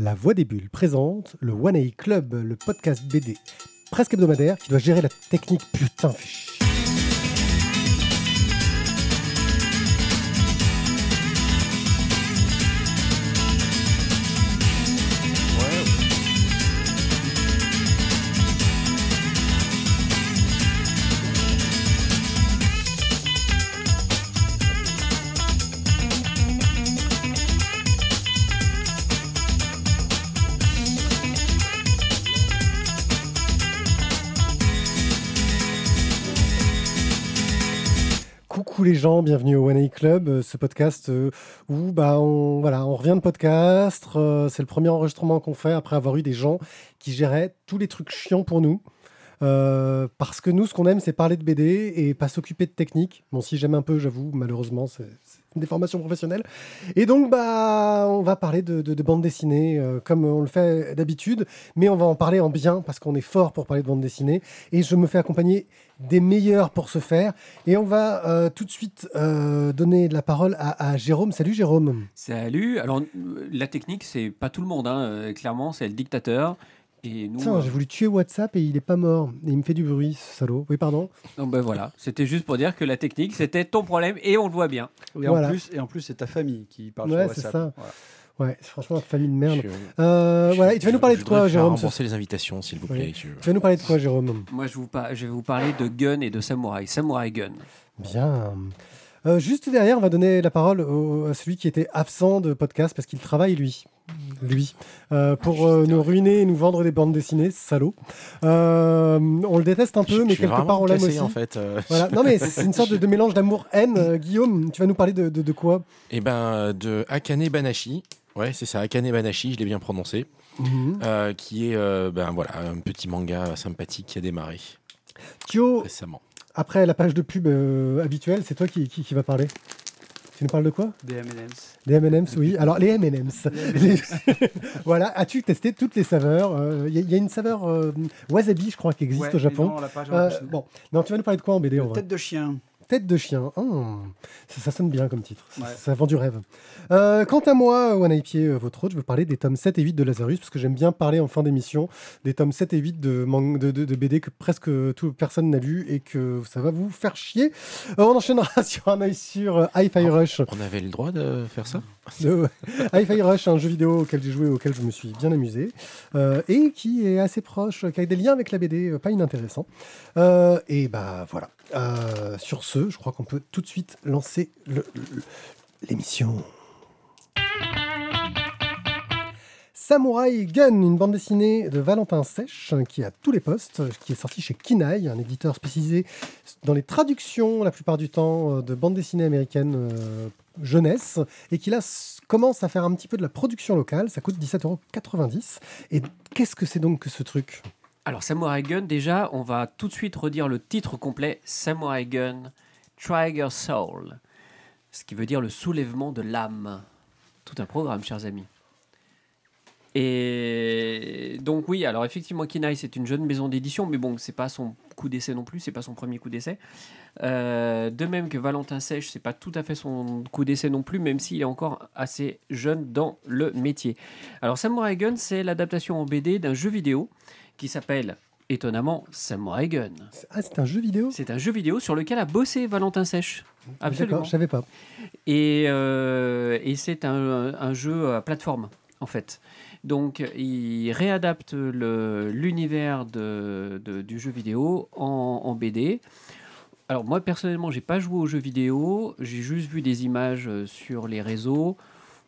La Voix des Bulles présente le One A Club, le podcast BD presque hebdomadaire qui doit gérer la technique. Putain fait bienvenue au One A Club, euh, ce podcast euh, où bah on voilà, on revient de podcast, euh, c'est le premier enregistrement qu'on fait après avoir eu des gens qui géraient tous les trucs chiants pour nous. Parce que nous, ce qu'on aime, c'est parler de BD et pas s'occuper de technique. Bon, si j'aime un peu, j'avoue, malheureusement, c'est des formations professionnelles. Et donc, bah, on va parler de, de, de bande dessinée euh, comme on le fait d'habitude, mais on va en parler en bien parce qu'on est fort pour parler de bande dessinée. Et je me fais accompagner des meilleurs pour ce faire. Et on va euh, tout de suite euh, donner la parole à, Jérôme. Salut Jérôme. Salut. Alors, la technique, c'est pas tout le monde. hein. Clairement, c'est le dictateur. Et nous. Tiens, euh, j'ai voulu tuer WhatsApp et il est pas mort. Et il me fait du bruit, ce salaud. Oui, pardon. donc, ben voilà. C'était juste pour dire que la technique, c'était ton problème et on le voit bien. Et Voilà. en plus, et en plus, c'est ta famille qui parle Ouais, sur c'est WhatsApp. ça. Voilà. Ouais, franchement, famille de merde. Je- Euh, je- voilà, et tu vas nous parler de quoi, Jérôme rembourser les invitations, s'il vous plaît. Je- Tu vas nous parler de quoi, Jérôme Moi, je, vous par- je vais vous parler de gun et de samouraï. Samouraï gun. Bien. Euh, juste derrière, on va donner la parole au- à celui qui était absent de podcast parce qu'il travaille, lui. Lui. Euh, pour euh, nous ruiner et nous vendre des bandes dessinées, salaud. On le déteste un peu, Je- mais je quelque part, on l'aime aussi. en fait. Voilà. Non, mais c'est une sorte de, de mélange d'amour-haine. Guillaume, tu vas nous parler de, de- de quoi? Eh ben, de Akane Banashi. Ouais, c'est ça, Akane Banashi, je l'ai bien prononcé. Mhm. qui est ben, voilà, un petit manga sympathique qui a démarré récemment. Après la page de pub euh, habituelle, c'est toi qui, qui, qui va parler. Tu nous parles de quoi? Des M&M's. Les M&M's, oui. Alors, les M&M's. voilà. As-tu testé toutes les saveurs Il y, a- y a une saveur euh, wasabi, je crois, qui existe Ouais, au Japon. non, la page Euh, bon, non, tu vas nous parler de quoi en BD en Tête de chien. Tête de chien. Oh, ça, ça sonne bien comme titre. Ça- Ouais. Ça, vend du rêve. Euh, quant à moi, One Eye Pied, euh, votre hôte, je veux parler des tomes 7 et 8 de Lazarus, parce que j'aime bien parler en fin d'émission des tomes 7 et 8 de, mang- de, de- de BD que presque toute personne n'a lu et que ça va vous faire chier. Euh, on enchaînera sur un œil sur Hi-Fi Rush. On avait le droit de faire ça? Hi-Fi Rush, un jeu vidéo auquel j'ai joué, auquel je me suis bien amusé, euh, et qui est assez proche, qui a des liens avec la BD, pas inintéressant. Euh, et bah voilà. Euh, sur ce, je crois qu'on peut tout de suite lancer l'émission. Samurai Gun, une bande dessinée de Valentin Sèche qui à tous les postes, qui est sortie chez Kinaï, un éditeur spécialisé dans les traductions la plupart du temps euh, de bandes dessinées américaines euh, jeunesse et qui là commence à faire un petit peu de la production locale. Ça coûte 17,90€. Et qu'est-ce que c'est donc que ce truc? Alors, Samurai gun, déjà, on va tout de suite redire le titre complet Samurai gun, Trigger Soul. Ce qui veut dire le soulèvement de l'âme. Tout un programme, chers amis. Et donc oui, alors effectivement, Kinai c'est une jeune maison d'édition, mais bon, c'est pas son coup d'essai non plus, c'est pas son premier coup d'essai. Euh, de même que Valentin Sèche, c'est pas tout à fait son coup d'essai non plus, même s'il est encore assez jeune dans le métier. Alors Samurai Gun, c'est l'adaptation en BD d'un jeu vidéo qui s'appelle étonnamment Samurai Gun. Ah, c'est un jeu vidéo C'est un jeu vidéo sur lequel a bossé Valentin Sèche. Absolument. Je savais pas. Et, euh, et c'est un, un jeu à plateforme, en fait. Donc, il réadapte l'univers de, de- du jeu vidéo en, en BD. Alors, moi, personnellement, j'ai pas joué au jeu vidéo. J'ai juste vu des images euh, sur les réseaux.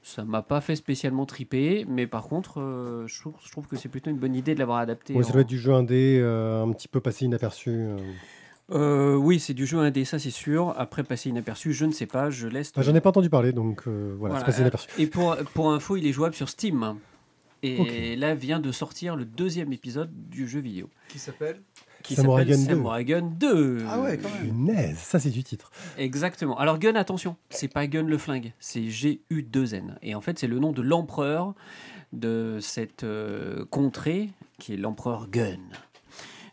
Ça m'a pas fait spécialement triper. Mais par contre, euh, je, trouve, je trouve que c'est plutôt une bonne idée de l'avoir adapté. Ouais, ça doit être du jeu indé, euh, un petit peu passé inaperçu. euh. Euh, oui, c'est du jeu indé, ça c'est sûr. Après, passer inaperçu, je ne sais pas. Je laisse. Enfin, J'en ai pas entendu parler, donc euh, voilà, c'est passé inaperçu. Et pour, pour info, il est jouable sur Steam. Et là vient de sortir le deuxième épisode du jeu vidéo. Qui s'appelle? Qui Samurai s'appelle Gun 2. Samurai Gun 2. Ah ouais, quand même. Punaise, ça c'est du titre. Exactement. Alors Gun, attention, c'est pas Gun le flingue, c'est G-U-2-N. Et en fait, c'est le nom de l'empereur de cette euh, contrée, qui est l'empereur Gun.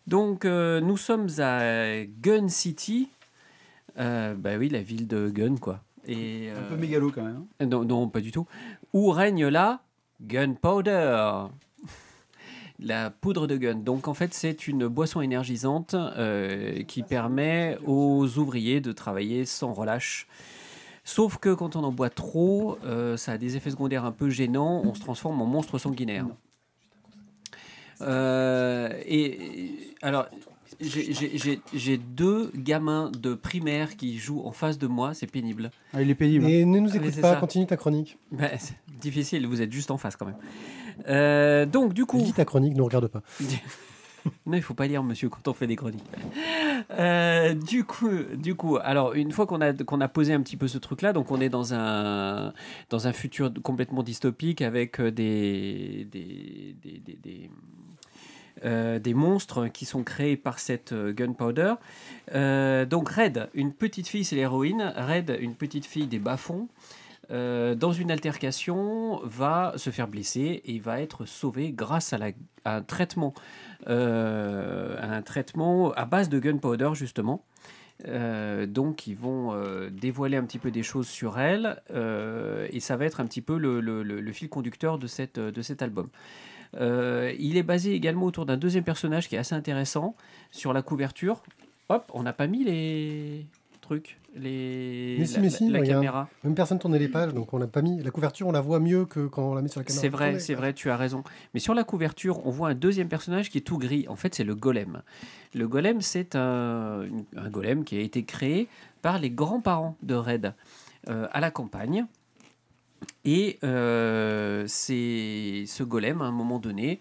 Donc, euh, nous sommes à Gun City. Euh, bah oui, la ville de Gun, quoi. Et, Un euh, peu mégalo quand même. hein. non, non, pas du tout. Où règne là Gunpowder. La poudre de gun. Donc en fait, c'est une boisson énergisante euh, qui permet aux ouvriers de travailler sans relâche. Sauf que quand on en boit trop, euh, ça a des effets secondaires un peu gênants. On se transforme en monstre sanguinaire. Euh, et alors, j'ai- deux gamins de primaire qui jouent en face de moi. C'est pénible. Ah, il est pénible. Et ne nous Ah, écoute pas, ça. continue ta chronique. Bah, c'est difficile, vous êtes juste en face quand même. Euh, donc du coup, Lis ta chronique, ne regarde pas. non, il faut pas lire monsieur quand on fait des chroniques. Euh, du coup, du coup, alors une fois qu'on a qu'on a posé un petit peu ce truc-là, donc on est dans un dans un futur complètement dystopique avec euh, des des des, des- des, euh, des monstres qui sont créés par cette euh, gunpowder. Euh, donc Red, une petite fille, c'est l'héroïne. Red, une petite fille des bas-fonds. Euh, dans une altercation, va se faire blesser et va être sauvée grâce à, un traitement, euh, à un traitement à base de gunpowder justement. Euh, donc ils vont dévoiler un petit peu des choses sur elle et ça va être un petit peu le, fil conducteur de, cet album. Il est basé également autour d'un deuxième personnage qui est assez intéressant sur la couverture. Hop, on n'a pas mis les trucs, les Mais si, la, mais si, la regarde. caméra. Même personne tournait les pages, donc on l'a pas mis. La couverture, on la voit mieux que quand on la met sur la caméra. C'est vrai, c'est vrai, tu as raison. Mais sur la couverture, on voit un deuxième personnage qui est tout gris. En fait, c'est le golem. Le golem, c'est un, un golem qui a été créé par les grands-parents de Red euh, à la campagne. Et euh, c'est ce golem, à un moment donné,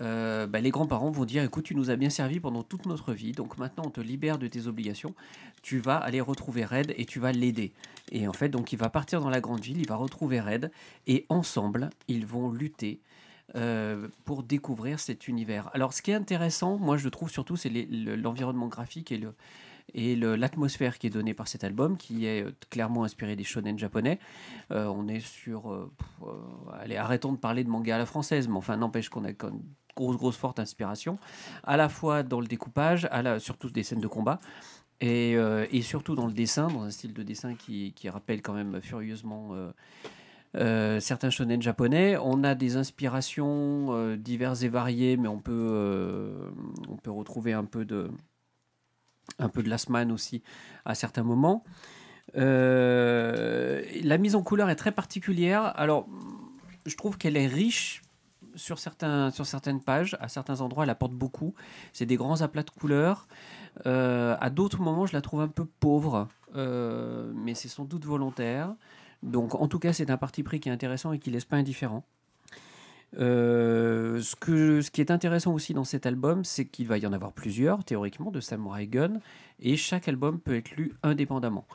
euh, bah, les grands-parents vont dire écoute, tu nous as bien servi pendant toute notre vie, donc maintenant on te libère de tes obligations. Tu vas aller retrouver Red et tu vas l'aider. Et en fait, donc il va partir dans la grande ville, il va retrouver Red et ensemble, ils vont lutter euh, pour découvrir cet univers. Alors, ce qui est intéressant, moi je trouve surtout, c'est l'environnement graphique et l'atmosphère qui est donnée par cet album, qui est euh, clairement inspiré des shonen japonais. On est sur... allez, arrêtons de parler de manga à la française, mais enfin, n'empêche qu'on a quand même grosse, grosse, forte inspiration, à la fois dans le découpage, à la, surtout des scènes de combat, et, euh, et surtout dans le dessin, dans un style de dessin qui, qui rappelle quand même furieusement euh, euh, certains shonen japonais. On a des inspirations diverses et variées, mais on peut, on peut retrouver un peu de, un peu de Last Man aussi à certains moments. La mise en couleur est très particulière. Alors, je trouve qu'elle est riche sur, certains, sur certaines pages. À certains endroits, elle apporte beaucoup. C'est des grands aplats de couleurs. Euh, à d'autres moments, je la trouve un peu pauvre, euh, mais c'est sans doute volontaire. Donc, en tout cas, c'est un parti pris qui est intéressant et qui laisse pas indifférent. Euh, ce, que, ce qui est intéressant aussi dans cet album, c'est qu'il va y en avoir plusieurs, théoriquement, de Samurai Gun, et chaque album peut être lu indépendamment.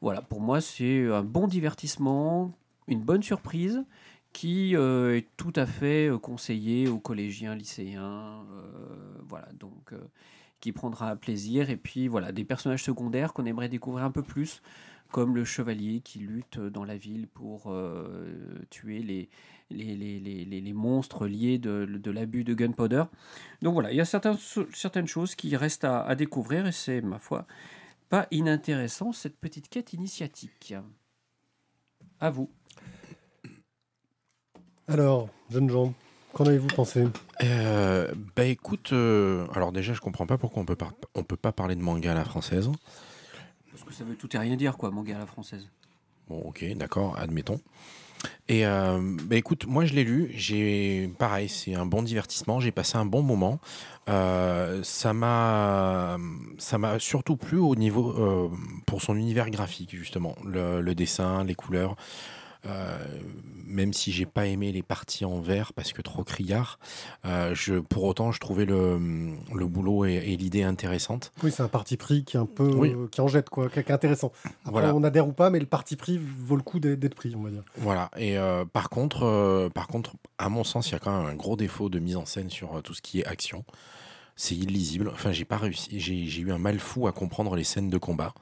Voilà, pour moi, c'est un bon divertissement, une bonne surprise, qui euh, est tout à fait euh, conseillé aux collégiens, lycéens, euh, voilà, donc qui prendra plaisir, et puis voilà, des personnages secondaires qu'on aimerait découvrir un peu plus, comme le chevalier qui lutte dans la ville pour tuer les, les, les, les, les- les monstres liés de, de l'abus de gunpowder. Donc voilà, il y a certains, certaines choses qui restent à, à découvrir et c'est, ma foi, pas inintéressant cette petite quête initiatique. À vous. Alors, jeunes gens, qu'en avez-vous pensé Euh, bah écoute, euh, alors déjà je comprends pas pourquoi on peut on peut pas parler de manga à la française. Parce que ça veut tout et rien dire, quoi, manga à la française. Bon ok, d'accord, admettons. Et euh, bah écoute, moi je l'ai lu, j'ai pareil, c'est un bon divertissement, j'ai passé un bon moment. Euh, ça m'a, ça m'a surtout plu au niveau euh, pour son univers graphique justement, le, le dessin, les couleurs. Euh, même si j'ai pas aimé les parties en vert parce que trop criard, euh, je, pour autant je trouvais le, le boulot et, et l'idée intéressante. Oui, c'est un parti pris qui est un peu, Oui. qui en jette quoi, qui est intéressant. Après, Voilà. on adhère ou pas, mais le parti pris vaut le coup d'être pris, on va dire. Voilà. Et euh, par contre, par contre, à mon sens, il y a quand même un gros défaut de mise en scène sur tout ce qui est action. C'est illisible. Enfin, j'ai pas réussi. J'ai eu un mal fou à comprendre les scènes de combat.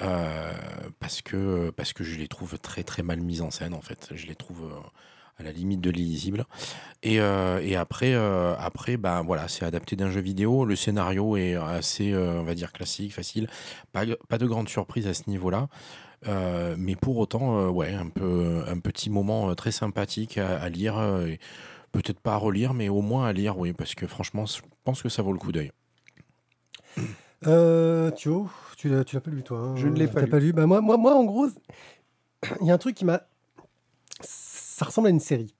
Euh, parce que parce que je les trouve très très mal mises en scène en fait. Je les trouve euh, à la limite de l'illisible. Et, euh, et après après bah voilà c'est adapté d'un jeu vidéo. Le scénario est assez on va dire classique facile. Pas pas de grande surprise à ce niveau là Euh, mais pour autant, ouais, un, peu, un petit moment très sympathique à, lire. Peut-être pas à relire, mais au moins à lire, oui, parce que franchement, je pense que ça vaut le coup d'œil. Euh, tu l'as, tu l'as pas lu toi hein Je ne l'ai pas T'as lu. pas lu? Bah, moi, moi, moi, en gros, il y a un truc qui m'a. Ça ressemble à une série.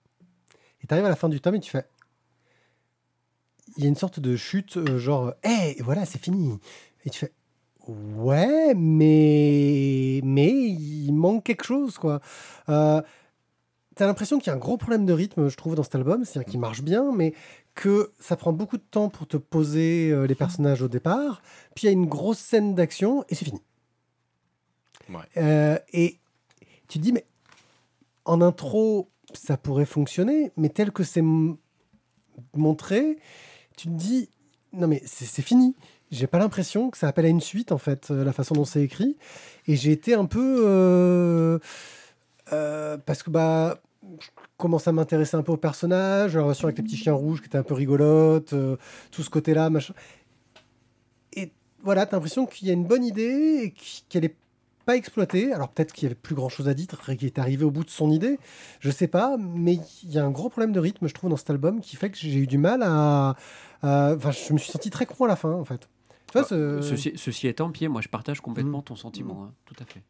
Et t'arrives à la fin du tome et tu fais. Il y a une sorte de chute, euh, genre, hé, voilà, c'est fini. Et tu fais. Ouais, mais. Mais il manque quelque chose, quoi. Euh, T'as l'impression qu'il y a un gros problème de rythme, je trouve, dans cet album. C'est-à-dire qu'il marche bien, mais que ça prend beaucoup de temps pour te poser euh, les personnages au départ. Puis il y a une grosse scène d'action et c'est fini. Ouais. Euh, et tu te dis, mais en intro, ça pourrait fonctionner, mais tel que c'est montré, tu te dis, non mais c'est fini. J'ai pas l'impression que ça appelle à une suite, en fait, euh, la façon dont c'est écrit. Et j'ai été un peu. euh, parce que, bah. Commence à m'intéresser un peu au personnage, la relation avec les petits chiens rouges qui était un peu rigolote, euh, tout ce côté-là, machin. Et voilà, t'as l'impression qu'il y a une bonne idée et qu'- qu'elle est pas exploitée. Alors peut-être qu'il y avait plus grand chose à dire, qu'il est arrivé au bout de son idée, je sais pas, mais il y a un gros problème de rythme, je trouve, dans cet album qui fait que j'ai eu du mal à. à- Enfin, je me suis senti très con à la fin, en fait. Tu vois, ce- Ceci, ceci étant, Pierre, moi je partage complètement ton sentiment, hein, tout à fait.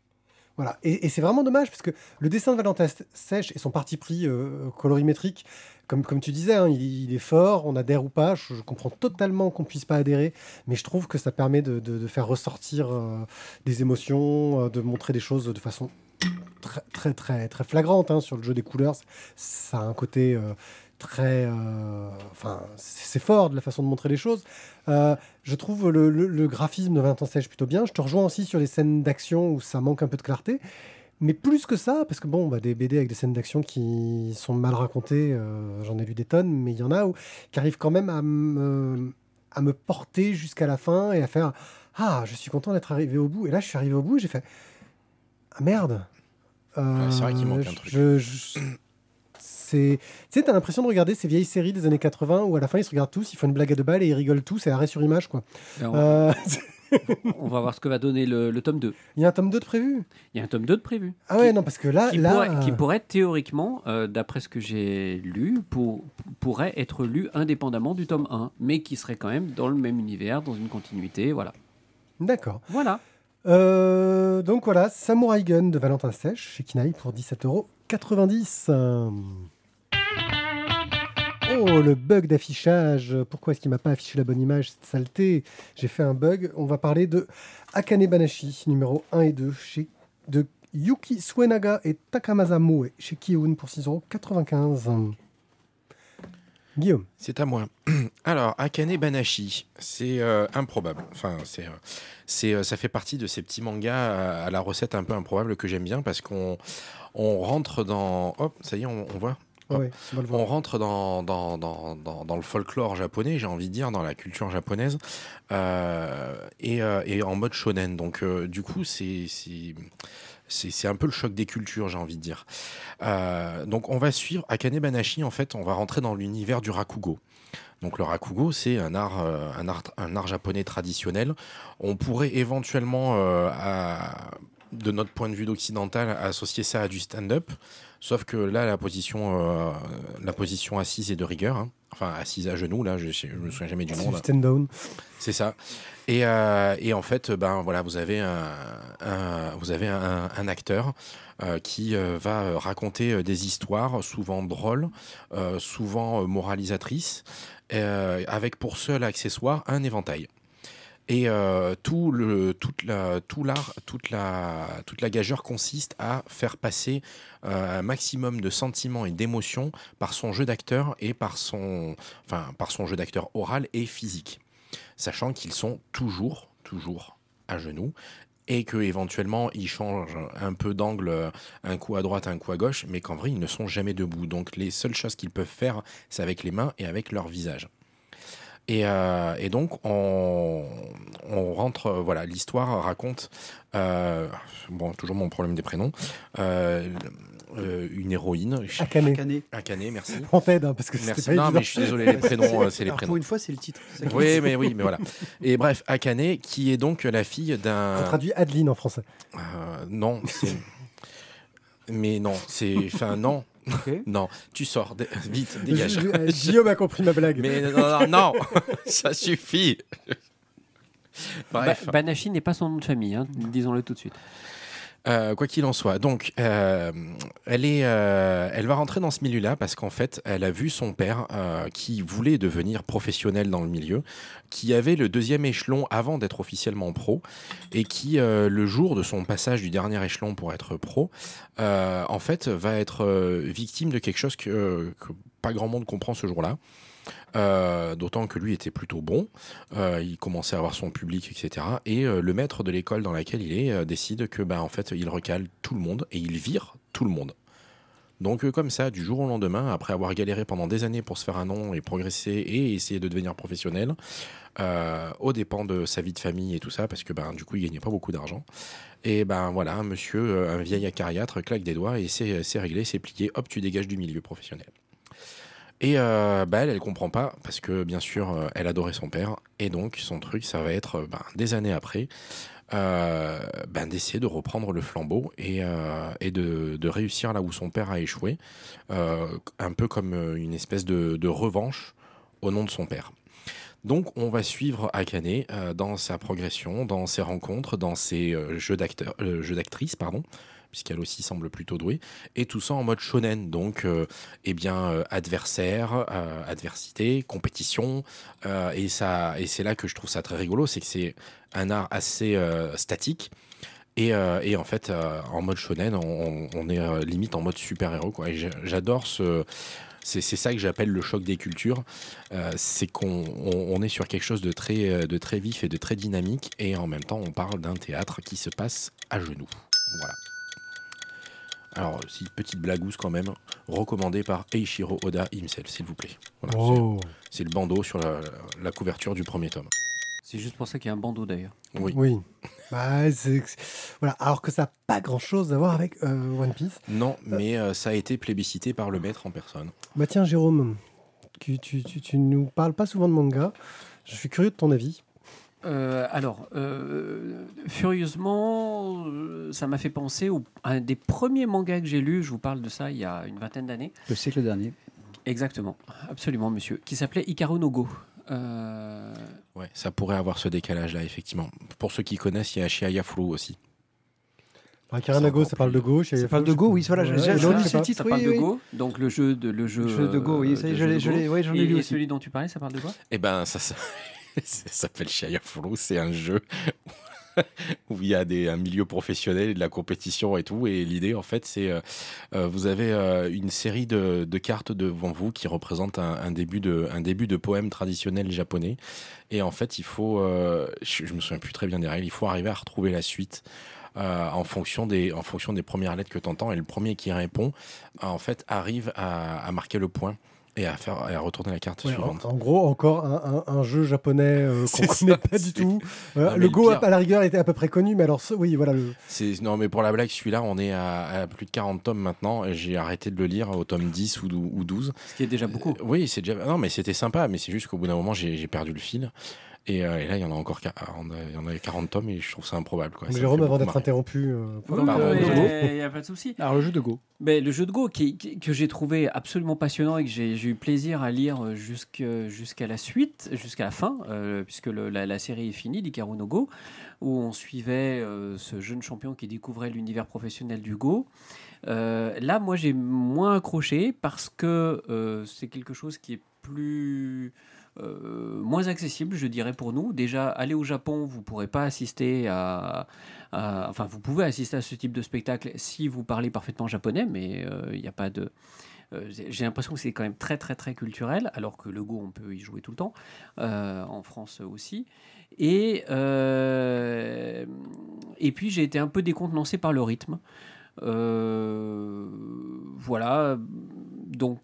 Voilà, et, c'est vraiment dommage parce que le dessin de Valentin Sèche et son parti pris euh, colorimétrique, comme, tu disais, hein, il, est fort, on adhère ou pas, je, comprends totalement qu'on puisse pas adhérer, mais je trouve que ça permet de, de- faire ressortir euh, des émotions, euh, de montrer des choses de façon très très très, très flagrante hein, sur le jeu des couleurs. Ça a un côté très, euh, enfin, c'est fort de la façon de montrer les choses. Euh, je trouve le, le- le graphisme de Valentin Sèche plutôt bien. Je te rejoins aussi sur les scènes d'action où ça manque un peu de clarté. Mais plus que ça, parce que bon, bah, des BD avec des scènes d'action qui sont mal racontées, euh, j'en ai lu des tonnes, mais il y en a où, qui arrivent quand même à me, à me porter jusqu'à la fin et à faire Ah, je suis content d'être arrivé au bout. Et là, je suis arrivé au bout et j'ai fait Ah merde Ouais, c'est vrai qu'il manque un truc. je- je- c'est, tu sais, t'as l'impression de regarder ces vieilles séries des années 80 où à la fin ils se regardent tous, ils font une blague à deux balles et ils rigolent tous, c'est arrêt sur image quoi. Alors, Euh, On va voir ce que va donner le, le tome 2. Il y a un tome 2 de prévu? Il y a un tome 2 de prévu. Ah ouais, Qui- non, parce que là, qui, là pourrait, qui euh, pourrait théoriquement, euh, d'après ce que j'ai lu, pour, pourrait être lu indépendamment du tome 1, mais qui serait quand même dans le même univers, dans une continuité, voilà. D'accord. Voilà. Euh, donc voilà, Samurai Gun de Valentin Sèche chez Kinaï pour 17,90€. Oh, le bug d'affichage. Pourquoi est-ce qu'il m'a pas affiché la bonne image Cette saleté? J'ai fait un bug. On va parler de Akane Banashi, numéro 1 et 2, chez, de Yuki Suenaga et Takamasa Moe, chez Kiun pour 6,95€. Guillaume. C'est à moi. Alors, Akane Banashi, c'est euh, improbable. Enfin, c'est, euh, c'est, euh, ça fait partie de ces petits mangas à, à la recette un peu improbable que j'aime bien parce qu'on on rentre dans. Hop, ça y est, on, on voit. Ouais, on rentre dans, dans, dans, dans, le folklore japonais, j'ai envie de dire, dans la culture japonaise, euh, et, euh, et en mode shonen. Donc, euh, du coup, c'est. un peu le choc des cultures, j'ai envie de dire. Donc, on va suivre Akane Banashi. En fait, on va rentrer dans l'univers du rakugo. Donc, le rakugo, c'est un art, un, art, un art japonais traditionnel. On pourrait éventuellement, à- de notre point de vue d'occidental, associer ça à du stand-up. Sauf que là, la position, euh, la position assise est de rigueur. hein. Enfin, assise à genoux, là, je, je me souviens jamais du nom. stand down. C'est ça. Et, euh, et en fait, ben voilà, vous avez un, un- vous avez un, un acteur euh, qui va raconter des histoires, souvent drôles, souvent moralisatrices, avec pour seul accessoire un éventail. Et euh, tout le, toute la, tout l'art, toute la, gageure consiste à faire passer euh, un maximum de sentiments et d'émotions par son jeu d'acteur et par son, jeu d'acteur oral et physique sachant qu'ils sont toujours, toujours à genoux et que éventuellement ils changent un peu d'angle, un coup à droite, un coup à gauche, mais qu'en vrai ils ne sont jamais debout. Donc les seules choses qu'ils peuvent faire, c'est avec les mains et avec leur visage. Et, euh, et donc on, on rentre, euh, voilà, l'histoire raconte, euh, bon toujours mon problème des prénoms. Euh, euh, une héroïne. Je- Akane. Canet. Akane, merci. On t'aide, hein, parce que Merci. pas Non, évident. mais je suis désolé, les prénoms, c'est les prénoms. Pour une fois, c'est le titre. Oui, mais oui, mais voilà. Et bref, Akane, qui est donc la fille On d'un. traduit Adeline en français. Euh, non, c'est. Mais non, c'est. Enfin, non, Non, tu sors, dé- vite, dégage. Guillaume a compris ma blague. Mais non, non, non, ça suffit. Bref. Ba- Banashi n'est pas son nom de famille, hein, disons-le tout de suite. Euh, quoi qu'il en soit, donc euh, elle est, euh, elle va rentrer dans ce milieu-là parce qu'en fait, elle a vu son père qui voulait devenir professionnel dans le milieu, qui avait le deuxième échelon avant d'être officiellement pro, et qui, le jour de son passage du dernier échelon pour être pro, en fait, va être victime de quelque chose que pas grand monde comprend ce jour-là. Euh, D'autant que lui était plutôt bon, Euh, il commençait à avoir son public, etc. Et euh, le maître de l'école dans laquelle il est décide que, ben, en fait, il recale tout le monde et il vire tout le monde. Donc, comme ça, du jour au lendemain, après avoir galéré pendant des années pour se faire un nom et progresser et essayer de devenir professionnel, aux dépens de sa vie de famille et tout ça, parce que ben, du coup, il gagnait pas beaucoup d'argent. Et ben voilà, un monsieur, un vieil acariâtre, claque des doigts et c'est réglé, c'est plié, hop, tu dégages du milieu professionnel. Et euh, bah, elle, elle comprend pas parce que bien sûr, euh, elle adorait son père et donc son truc, ça va être euh, ben, des années après ben, d'essayer de reprendre le flambeau et, de, réussir là où son père a échoué, un peu comme une espèce de, revanche au nom de son père. Donc on va suivre Akane dans sa progression, dans ses rencontres, dans ses jeux d'actrices, pardon, puisqu'elle aussi semble plutôt douée, et tout ça en mode shonen, donc euh, eh bien euh, adversaire, euh, adversité, compétition, et ça, et c'est là que je trouve ça très rigolo, c'est que c'est un art assez statique. Et, et en fait, en mode shonen, on, est limite en mode super-héros. quoi. Et j'a- J'adore ce. C'est c'est ça que j'appelle le choc des cultures. C'est qu'on on- est sur quelque chose de très, de très vif et de très dynamique. Et en même temps, on parle d'un théâtre qui se passe à genoux. Voilà. Alors, si petite blagousse quand même, recommandée par Eiichiro Oda himself, s'il vous plaît. Voilà, Oh. C'est le bandeau sur la, la couverture du premier tome. C'est juste pour ça qu'il y a un bandeau d'ailleurs. Oui. Oui. Bah, voilà. Alors que ça n'a pas grand-chose à voir avec euh, One Piece. Non, mais euh, ça a été plébiscité par le maître en personne. Bah tiens, Jérôme, tu, tu, tu, tu nous parles pas souvent de manga. Je suis curieux de ton avis. Euh, alors, euh, furieusement, euh, ça m'a fait penser au, à un des premiers mangas que j'ai lu. Je vous parle de ça il y a une vingtaine d'années. Le siècle dernier. Exactement, absolument, monsieur. Qui s'appelait Ikaru no Go. Euh, Ouais, ça pourrait avoir ce décalage-là, effectivement. Pour ceux qui connaissent, il y a Shiaya Furu aussi. Akira Nago, encore ça parle de gauche. Ça parle de Go, oui, voilà, j'ai- lu ce titre. ça parle de. Go, donc le jeu de le jeu, Le jeu de Go, oui, Go. j'en ai Et- lu et celui dont tu parlais, ça parle de quoi? Eh ben, ça, ça, s'appelle Furu. C'est un jeu où il y a un milieu professionnel et de la compétition et tout. Et l'idée, en fait, c'est euh, euh, vous avez euh, une série de, cartes devant vous qui représentent un, début de, poème traditionnel japonais. Et en fait, il faut, euh, je, je me souviens plus très bien des règles, il faut arriver à retrouver la suite. en, fonction des, premières lettres que tu entends. Et le premier qui répond, en fait, arrive à marquer le point et à, faire, à retourner la carte Ouais, suivante. en gros, encore un, un- un jeu japonais euh, qu'on C'est connaît ça, pas du tout. Non, le Go, pire- à la rigueur, était à peu près connu, mais alors, ce- oui, voilà. Le... Non mais pour la blague celui-là on est à, à plus de 40 tomes maintenant et j'ai arrêté de le lire au tome 10 ou, ou 12. Ce qui est déjà beaucoup. Euh, oui, c'est déjà non mais c'était sympa mais c'est juste qu'au bout d'un moment j'ai j'ai perdu le fil et, euh, et là il y en a encore quar- on a- il y en a 40 tomes et je trouve ça improbable quoi. Ça Jérôme, avant d'être interrompu. euh, Oui, Pardon, oui. Il n'y a pas de souci. Alors, le jeu de Go. Mais le jeu de Go qui, qui- que j'ai trouvé absolument passionnant et que j'ai eu plaisir à lire jusqu'à la suite, jusqu'à la fin, euh, puisque le- la, la série est finie, l'Ikaru no Go, où on suivait euh, ce jeune champion qui découvrait l'univers professionnel du Go. Euh, là, moi, j'ai moins accroché parce que euh, c'est quelque chose qui est plus euh, moins accessible, je dirais, pour nous. Déjà, aller au Japon, vous ne pourrez pas assister à, Enfin, vous pouvez assister à ce type de spectacle si vous parlez parfaitement japonais, mais euh, il n'y a pas de... euh, j'ai l'impression que c'est quand même très très très culturel, alors que le Go on peut y jouer tout le temps, en France aussi. Et, et puis j'ai été un peu décontenancé par le rythme. Voilà, donc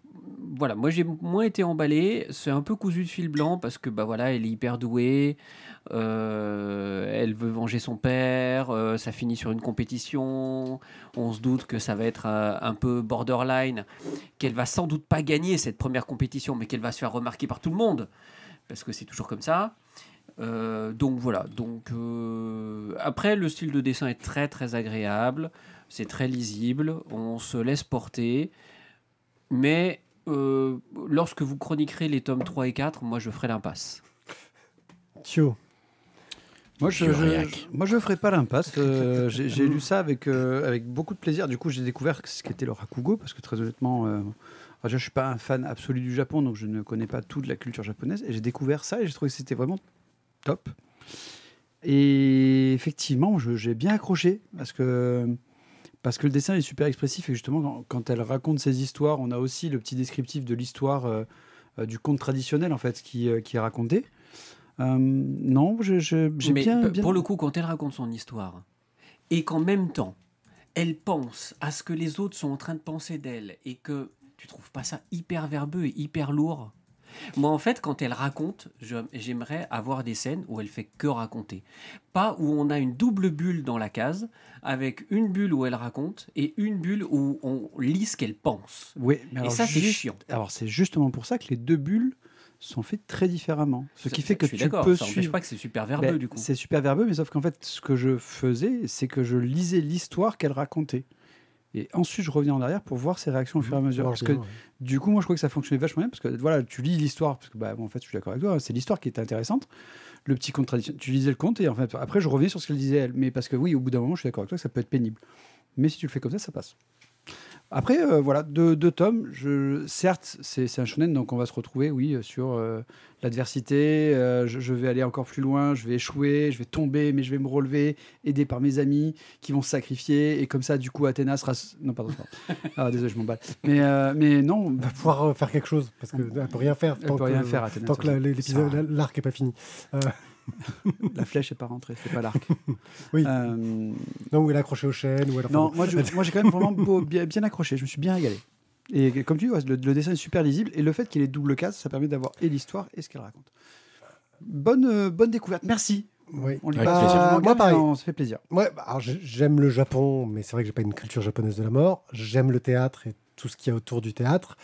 voilà, moi j'ai moins été emballé. C'est un peu cousu de fil blanc parce que bah voilà, elle est hyper douée. euh, elle veut venger son père. euh, ça finit sur une compétition. On se doute que ça va être euh, un peu borderline. Qu'elle va sans doute pas gagner cette première compétition, mais qu'elle va se faire remarquer par tout le monde parce que c'est toujours comme ça. Donc voilà. Donc après, le style de dessin est très très agréable. C'est très lisible. On se laisse porter. Mais euh, lorsque vous chroniquerez les tomes 3 et 4, moi je ferai l'impasse. Thio. Moi, je, je, moi, je ferai pas l'impasse. Euh, j'ai lu ça avec, euh, avec beaucoup de plaisir. Du coup, j'ai découvert ce qu'était le rakugo, parce que très honnêtement, euh, je suis pas un fan absolu du Japon, donc je ne connais pas toute la culture japonaise. Et j'ai découvert ça et j'ai trouvé que c'était vraiment top. Et effectivement, j'ai bien accroché, parce que, parce que le dessin est super expressif. Et justement, quand, quand elle raconte ses histoires, on a aussi le petit descriptif de l'histoire euh, euh, du conte traditionnel, en fait, qui, euh, qui est raconté. Non, j'ai bien- pour le coup, quand elle raconte son histoire, et qu'en même temps, elle pense à ce que les autres sont en train de penser d'elle, et que tu trouves pas ça hyper verbeux et hyper lourd moi, en fait, quand elle raconte, j'aimerais avoir des scènes où elle fait que raconter. Pas où on a une double bulle dans la case, avec une bulle où elle raconte et une bulle où on lit ce qu'elle pense. Oui, mais Et alors ça, c'est chiant. Alors c'est justement pour ça que les deux bulles sont faites très différemment. Ce qui fait que tu peux ça suivre. pas que c'est super verbeux, Ben, du coup. C'est super verbeux, mais sauf qu'en fait, ce que je faisais, c'est que je lisais l'histoire qu'elle racontait. Et ensuite, je revenais en arrière pour voir ses réactions au fur et à mesure. Parce que du coup, moi, je crois que ça fonctionnait vachement bien. Parce que voilà, tu lis l'histoire. Parce que, bah, bon, en fait, je suis d'accord avec toi. hein, C'est l'histoire qui était intéressante. Le petit conte traditionnel. Tu lisais le conte et en fait, après, je revenais sur ce qu'elle disait elle. Mais parce que oui, au bout d'un moment, je suis d'accord avec toi ça peut être pénible. Mais si tu le fais comme ça, ça passe. Après, euh, voilà, deux, deux tomes. Je, certes, c'est un shonen, donc on va se retrouver, oui, sur euh, l'adversité. euh, je, je vais aller encore plus loin, je vais échouer, je vais tomber, mais je vais me relever, aidé par mes amis qui vont se sacrifier. Et comme ça, du coup, Athéna sera. Non, pardon, pardon. Ah, désolé, je m'emballe. Mais, mais non, va pouvoir faire quelque chose parce qu'elle ne peut rien faire elle tant peut que, rien faire, Athéna. tant que la- l'arc est pas fini. La flèche n'est pas rentrée, c'est pas l'arc. Oui. Euh, non, où elle est accrochée aux chaînes. Elle, enfin, non, moi, je- moi j'ai quand même vraiment beau- bien, bien accroché, je me suis bien régalé. Et comme tu dis, ouais, le, le dessin est super lisible et le fait qu'il ait double case, ça permet d'avoir et l'histoire et ce qu'elle raconte. Bonne, euh, bonne découverte, merci. Oui. On lit Avec pas Moi, pareil. on se fait plaisir. Ouais, bah, j'aime le Japon, mais c'est vrai que j'ai pas une culture japonaise de la mort. J'aime le théâtre et tout ce qu'il y a autour du théâtre.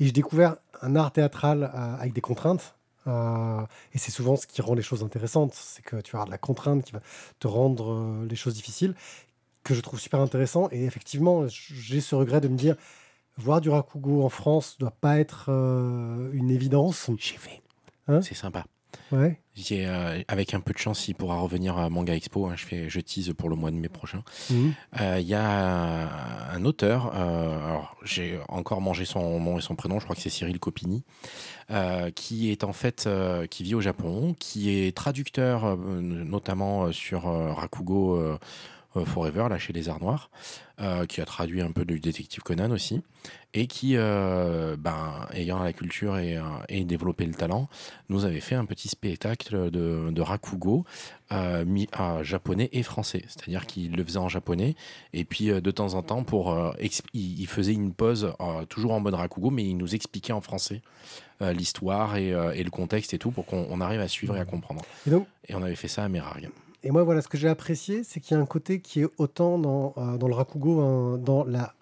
Et j'ai découvert un art théâtral euh, avec des contraintes. Euh, et c'est souvent ce qui rend les choses intéressantes. C'est que tu vas avoir de la contrainte qui va te rendre euh, les choses difficiles, que je trouve super intéressant. Et effectivement, j'ai ce regret de me dire, voir du rakugo en France doit pas être euh, une évidence. J'ai fait. Hein? C'est sympa. Ouais. Euh, avec un peu de chance, il pourra revenir à Manga Expo. hein, je, fais, je tease pour le mois de mai prochain. Mhm. Euh, Il y a un, auteur, euh, alors j'ai encore mangé son nom et son prénom, je crois que c'est Cyril Copini, qui est en fait, qui vit au Japon, qui est traducteur notamment sur Rakugo Forever, là chez les Arts Noirs, euh, qui a traduit un peu du détective Conan aussi, et qui, euh, ben, ayant la culture et, euh, et développé le talent, nous avait fait un petit spectacle de, de Rakugo euh, mis à japonais et français. C'est-à-dire qu'il le faisait en japonais et puis euh, de temps en temps, pour, euh, il, faisait une pause euh, toujours en mode Rakugo, mais il nous expliquait en français euh, l'histoire et, euh, et le contexte et tout pour qu'on on arrive à suivre et à comprendre. Et donc, Et on avait fait ça à Merarg. Et moi, voilà, ce que j'ai apprécié, c'est qu'il y a un côté qui est autant dans, euh, le rakugo, hein, dans la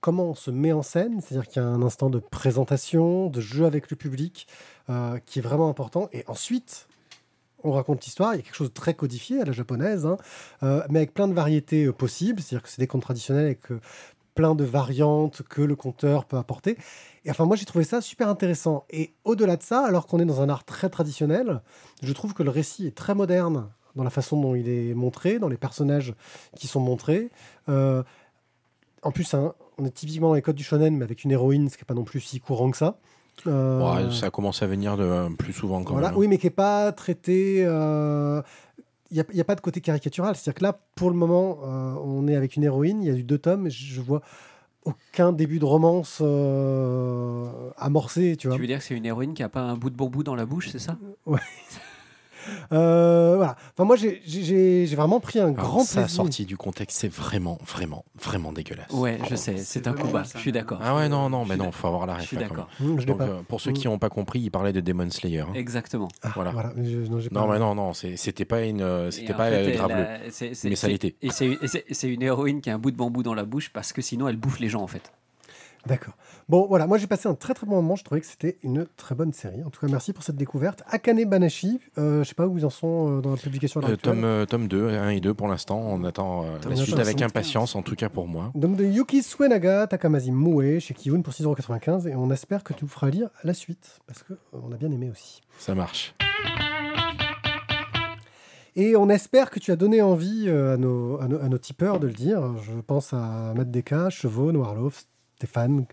comment on se met en scène, c'est-à-dire qu'il y a un instant de présentation, de jeu avec le public, euh, qui est vraiment important. Et ensuite, on raconte l'histoire. Il y a quelque chose de très codifié à la japonaise, hein, euh, mais avec plein de variétés possibles. C'est-à-dire que c'est des contes traditionnels avec euh, plein de variantes que le conteur peut apporter. Et enfin, moi, j'ai trouvé ça super intéressant. Et au-delà de ça, alors qu'on est dans un art très traditionnel, je trouve que le récit est très moderne dans la façon dont il est montré, dans les personnages qui sont montrés. Euh, en plus, hein, on est typiquement dans les codes du shonen, mais avec une héroïne, ce qui n'est pas non plus si courant que ça. Euh, Ouais, ça commence à venir de, plus souvent quand voilà, même. oui, mais qui n'est pas traité. euh, Il n'y a, a pas de côté caricatural. C'est-à-dire que là, pour le moment, euh, on est avec une héroïne, il y a eu deux tomes, et je je vois aucun début de romance euh, amorcé, tu vois. Tu veux dire que c'est une héroïne qui a pas un bout de bambou dans la bouche, c'est ça? Euh, voilà. Enfin, moi, j'ai- vraiment pris un Alors, grand ça plaisir. sorti du contexte, c'est vraiment, vraiment, vraiment dégueulasse. Ouais, je sais, c'est un coup vraiment bas. ça. Je suis d'accord. Ah ouais, non, non, Je mais non, faut avoir la Je ref suis d'accord. Je pas. euh, pour ceux Mm. qui n'ont pas compris, il parlait de Demon Slayer. hein. Exactement. Ah, voilà. je- non, Non, mais non, non, c'était pas une, euh, c'était pas fait, c'est- Mais ça l'était. Et c'est et c'est- c'est une héroïne qui a un bout de bambou dans la bouche parce que sinon elle bouffe les gens en fait. D'accord. Bon, voilà, moi j'ai passé un très très bon moment. Je trouvais que c'était une très bonne série. En tout cas, merci pour cette découverte. Akane Banashi, euh, je sais pas où ils en sont euh, dans la publication Euh, actuelle. tome, euh, tome 2, 1 et 2 pour l'instant. On attend euh, la suite avec impatience, en tout cas pour moi. Donc de Yuki Suenaga, Takamasi Mue chez Kiyun pour 6,95€ et on espère que tu nous feras lire la suite parce que euh, on a bien aimé aussi. Ça marche. Et on espère que tu as donné envie euh, à, nos, à, nos, à nos tipeurs de le dire. Je pense à Matt Deka, Chevaux, Noirlove, Stéphane,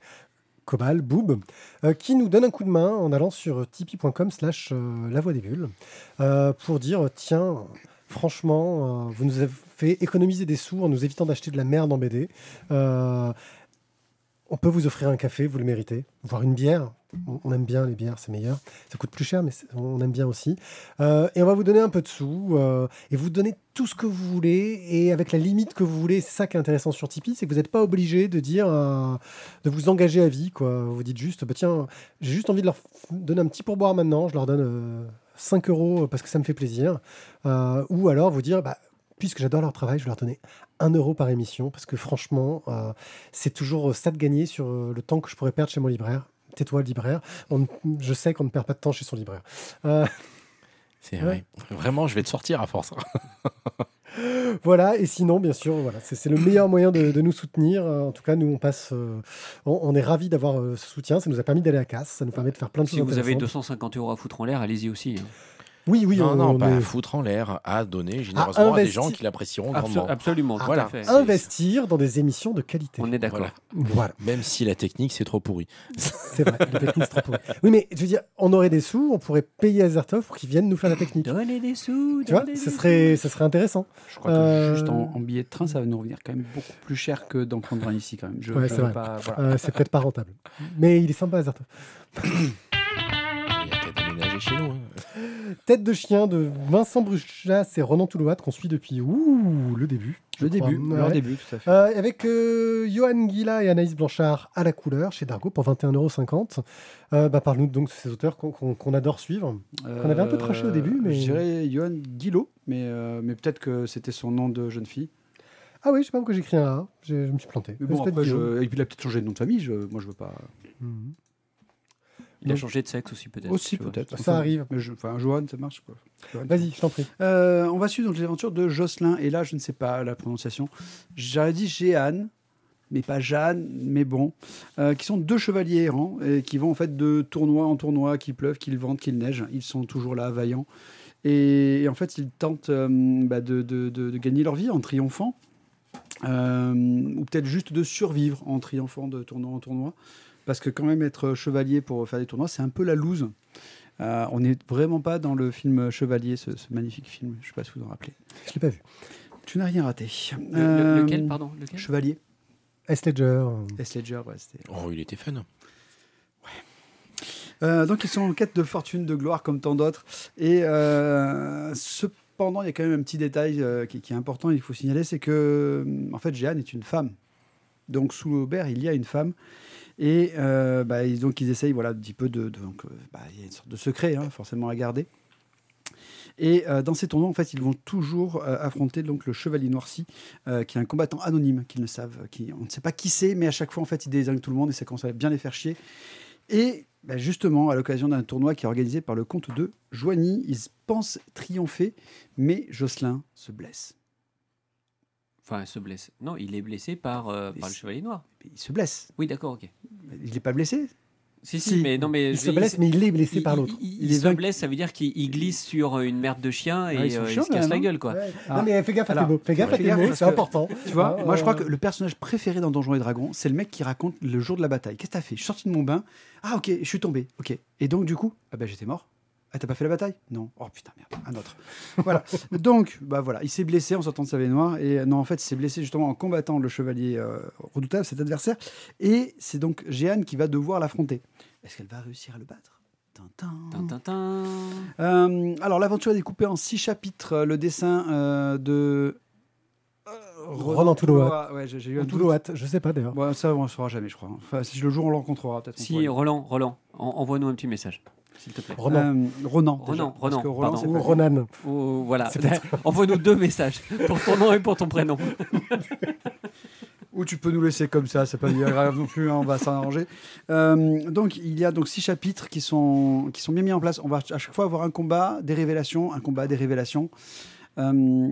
Cobal, Boob, euh, qui nous donne un coup de main en allant sur tipeee.com slash euh, la voix des bulles euh, pour dire tiens, franchement, vous nous avez fait économiser des sous en nous évitant d'acheter de la merde en BD. On peut vous offrir un café, vous le méritez, voire une bière. On- aime bien les bières, c'est meilleur. Ça coûte plus cher, mais on aime bien aussi. Euh, et on va vous donner un peu de sous euh, et vous donner tout ce que vous voulez et avec la limite que vous voulez. C'est ça qui est intéressant sur Tipeee, c'est que vous n'êtes pas obligé de dire, euh, de vous engager à vie. Quoi. Vous dites juste, bah, tiens, j'ai juste envie de leur donner un petit pourboire maintenant. Je leur donne euh, 5 euros parce que ça me fait plaisir. Euh, ou alors vous dire, bah, puisque j'adore leur travail, je vais leur donner 1 euro par émission parce que franchement, euh, c'est toujours ça de gagner sur euh, le temps que je pourrais perdre chez mon libraire. Tais-toi, libraire. On je sais qu'on ne perd pas de temps chez son libraire. Euh, C'est Ouais. vrai. Vraiment, je vais te sortir à force. Voilà, et sinon, bien sûr, voilà, c'est le meilleur moyen de, de nous soutenir. Euh, En tout cas, nous, on passe, euh, on, on est ravis d'avoir euh, ce soutien. Ça nous a permis d'aller à casse, ça nous permet de faire plein de Si choses vous avez intéressantes. 250 euros à foutre en l'air, allez-y aussi. hein. Oui, oui, non, on, non, on pas est- à foutre en l'air, à donner généreusement à des gens qui l'apprécieront grandement. absolument, tout Voilà. à fait. investir dans des émissions de qualité. On est d'accord. Voilà. Voilà, Même si la technique, c'est trop pourri. c'est vrai. la technique, c'est trop pourri. Oui, mais je veux dire, on aurait des sous, on pourrait payer Azertov pour qu'ils viennent nous faire la technique. Donnez des sous. Tu vois, ce serait, ce serait intéressant. Je crois que Euh, juste en, en billet de train, ça va nous revenir quand même beaucoup plus cher que d'en prendre un ici quand même. Ouais, c'est voilà. Euh, c'est peut-être pas rentable. Mais il est sympa, Azertov. Chez nous. hein. Tête de chien de Vincent Bruchas et Ronan Toulouat qu'on suit depuis ouh, le début. Le début, Ouais. leur début, tout à fait. Euh, avec euh, Johan Guilla et Anaïs Blanchard à la couleur chez Dargo pour 21,50€. Euh, bah, Parle-nous donc de ces auteurs qu'on adore suivre. qu'on avait un peu traché au début, mais- Euh, Je dirais Johan Guillot, mais, euh, mais peut-être que c'était son nom de jeune fille. Ah oui, je sais pas pourquoi j'ai écrit un A. Je me suis planté. Mais bon, C'est peut-être après, Guillaume? je... et puis il a peut-être changé de nom de famille. Je... Moi, je veux pas. Mhm. Il a changé de sexe aussi peut-être. Aussi peut-être. Ça arrive. Mais je... Enfin, Johan, ça marche quoi. Vas-y, je t'en prie. Euh, on va suivre donc les aventures de Jocelyn. Et là, je ne sais pas la prononciation. J'aurais dit Jeanne, mais pas Jeanne, mais bon. Euh, qui sont deux chevaliers errants et qui vont en fait de tournoi en tournoi, qu'il pleuve, qu'il vente, qu'il neige. Ils sont toujours là, vaillants. Et, et en fait, ils tentent euh, bah, de, de- de- de gagner leur vie en triomphant. Euh, ou peut-être juste de survivre en triomphant de tournoi en tournoi. Parce que quand même être chevalier pour faire des tournois, c'est un peu la loose. Euh, on n'est vraiment pas dans le film Chevalier, ce, ce magnifique film. Je ne sais pas si vous en rappelez. Je l'ai pas vu. Tu n'as rien raté. Le- le- Euh, lequel, pardon lequel? Chevalier. S. Ledger. S. Ledger, ouais, c'était- Oh, il était fun. Euh, donc ils sont en quête de fortune, de gloire comme tant d'autres. Et euh, cependant, il y a quand même un petit détail euh, qui, qui est important, il faut signaler, c'est que en fait, Jeanne est une femme. Donc sous Aubert, il y a une femme. Et euh, bah, ils- donc ils essayent voilà, un petit peu de... de- donc, euh, bah, il y a une sorte de secret, hein, forcément à garder. Et euh, dans ces tournois, en fait, ils vont toujours euh, affronter donc le chevalier noirci, euh, qui est un combattant anonyme qu'ils ne savent, qui, on ne sait pas qui c'est, mais à chaque fois, en fait, il désingue tout le monde et ça commence à bien les faire chier. Et bah, justement, à l'occasion d'un tournoi qui est organisé par le comte de Joigny, ils pensent triompher, mais Jocelyn se blesse. Enfin, il se blesse. Non, il est blessé par, par le chevalier noir. Il se blesse. Oui, d'accord, ok. Il n'est pas blessé Si, si, Si. mais non, mais Il se blesse, mais il est blessé il- par l'autre. Il, Il il est se vaincu. blesse, ça veut dire qu'il il glisse sur une merde de chien et Ah, ils sont euh, il se casse la gueule, quoi. Ouais. Ah. Non, mais fais gaffe à tes mots. Fais gaffe ouais, à fais tes gaffe mots, parce c'est important. Tu vois, Ah, moi je crois euh, que le personnage préféré dans Donjons et Dragons, c'est le mec qui raconte le jour de la bataille. Qu'est-ce que t'as fait? Je suis sorti de mon bain. Ah ok, je suis tombé. Ok. Et donc du coup, ah ben j'étais mort. Ah t'as pas fait la bataille? Non. Oh putain merde, un autre. voilà. Donc bah voilà, il s'est blessé en sortant de sa baignoire et euh, non en fait il s'est blessé justement en combattant le chevalier euh, redoutable, cet adversaire. Et c'est donc Jeanne qui va devoir l'affronter. Est-ce qu'elle va réussir à le battre? Euh, alors, l'aventure est découpée en six chapitres. Le dessin euh, de. Euh, Ronan Toulouat. Ouais, j'ai eu un Toulouat, je sais pas d'ailleurs. Bon, ça, on ne saura jamais, je crois. Enfin, si le jour on le rencontrera, peut-être. Si, Roland, Roland, envoie-nous un petit message. S'il te plaît. Ronan. Ronan. Ronan, Ronan, Ronan ou Ronan. voilà. Envoie-nous deux messages pour ton nom et pour ton prénom. Ou tu peux nous laisser comme ça, c'est pas grave non plus, hein, on va s'arranger. Euh, donc il y a donc six chapitres qui sont, qui sont bien mis en place. On va à chaque fois avoir un combat, des révélations, un combat, des révélations. Euh,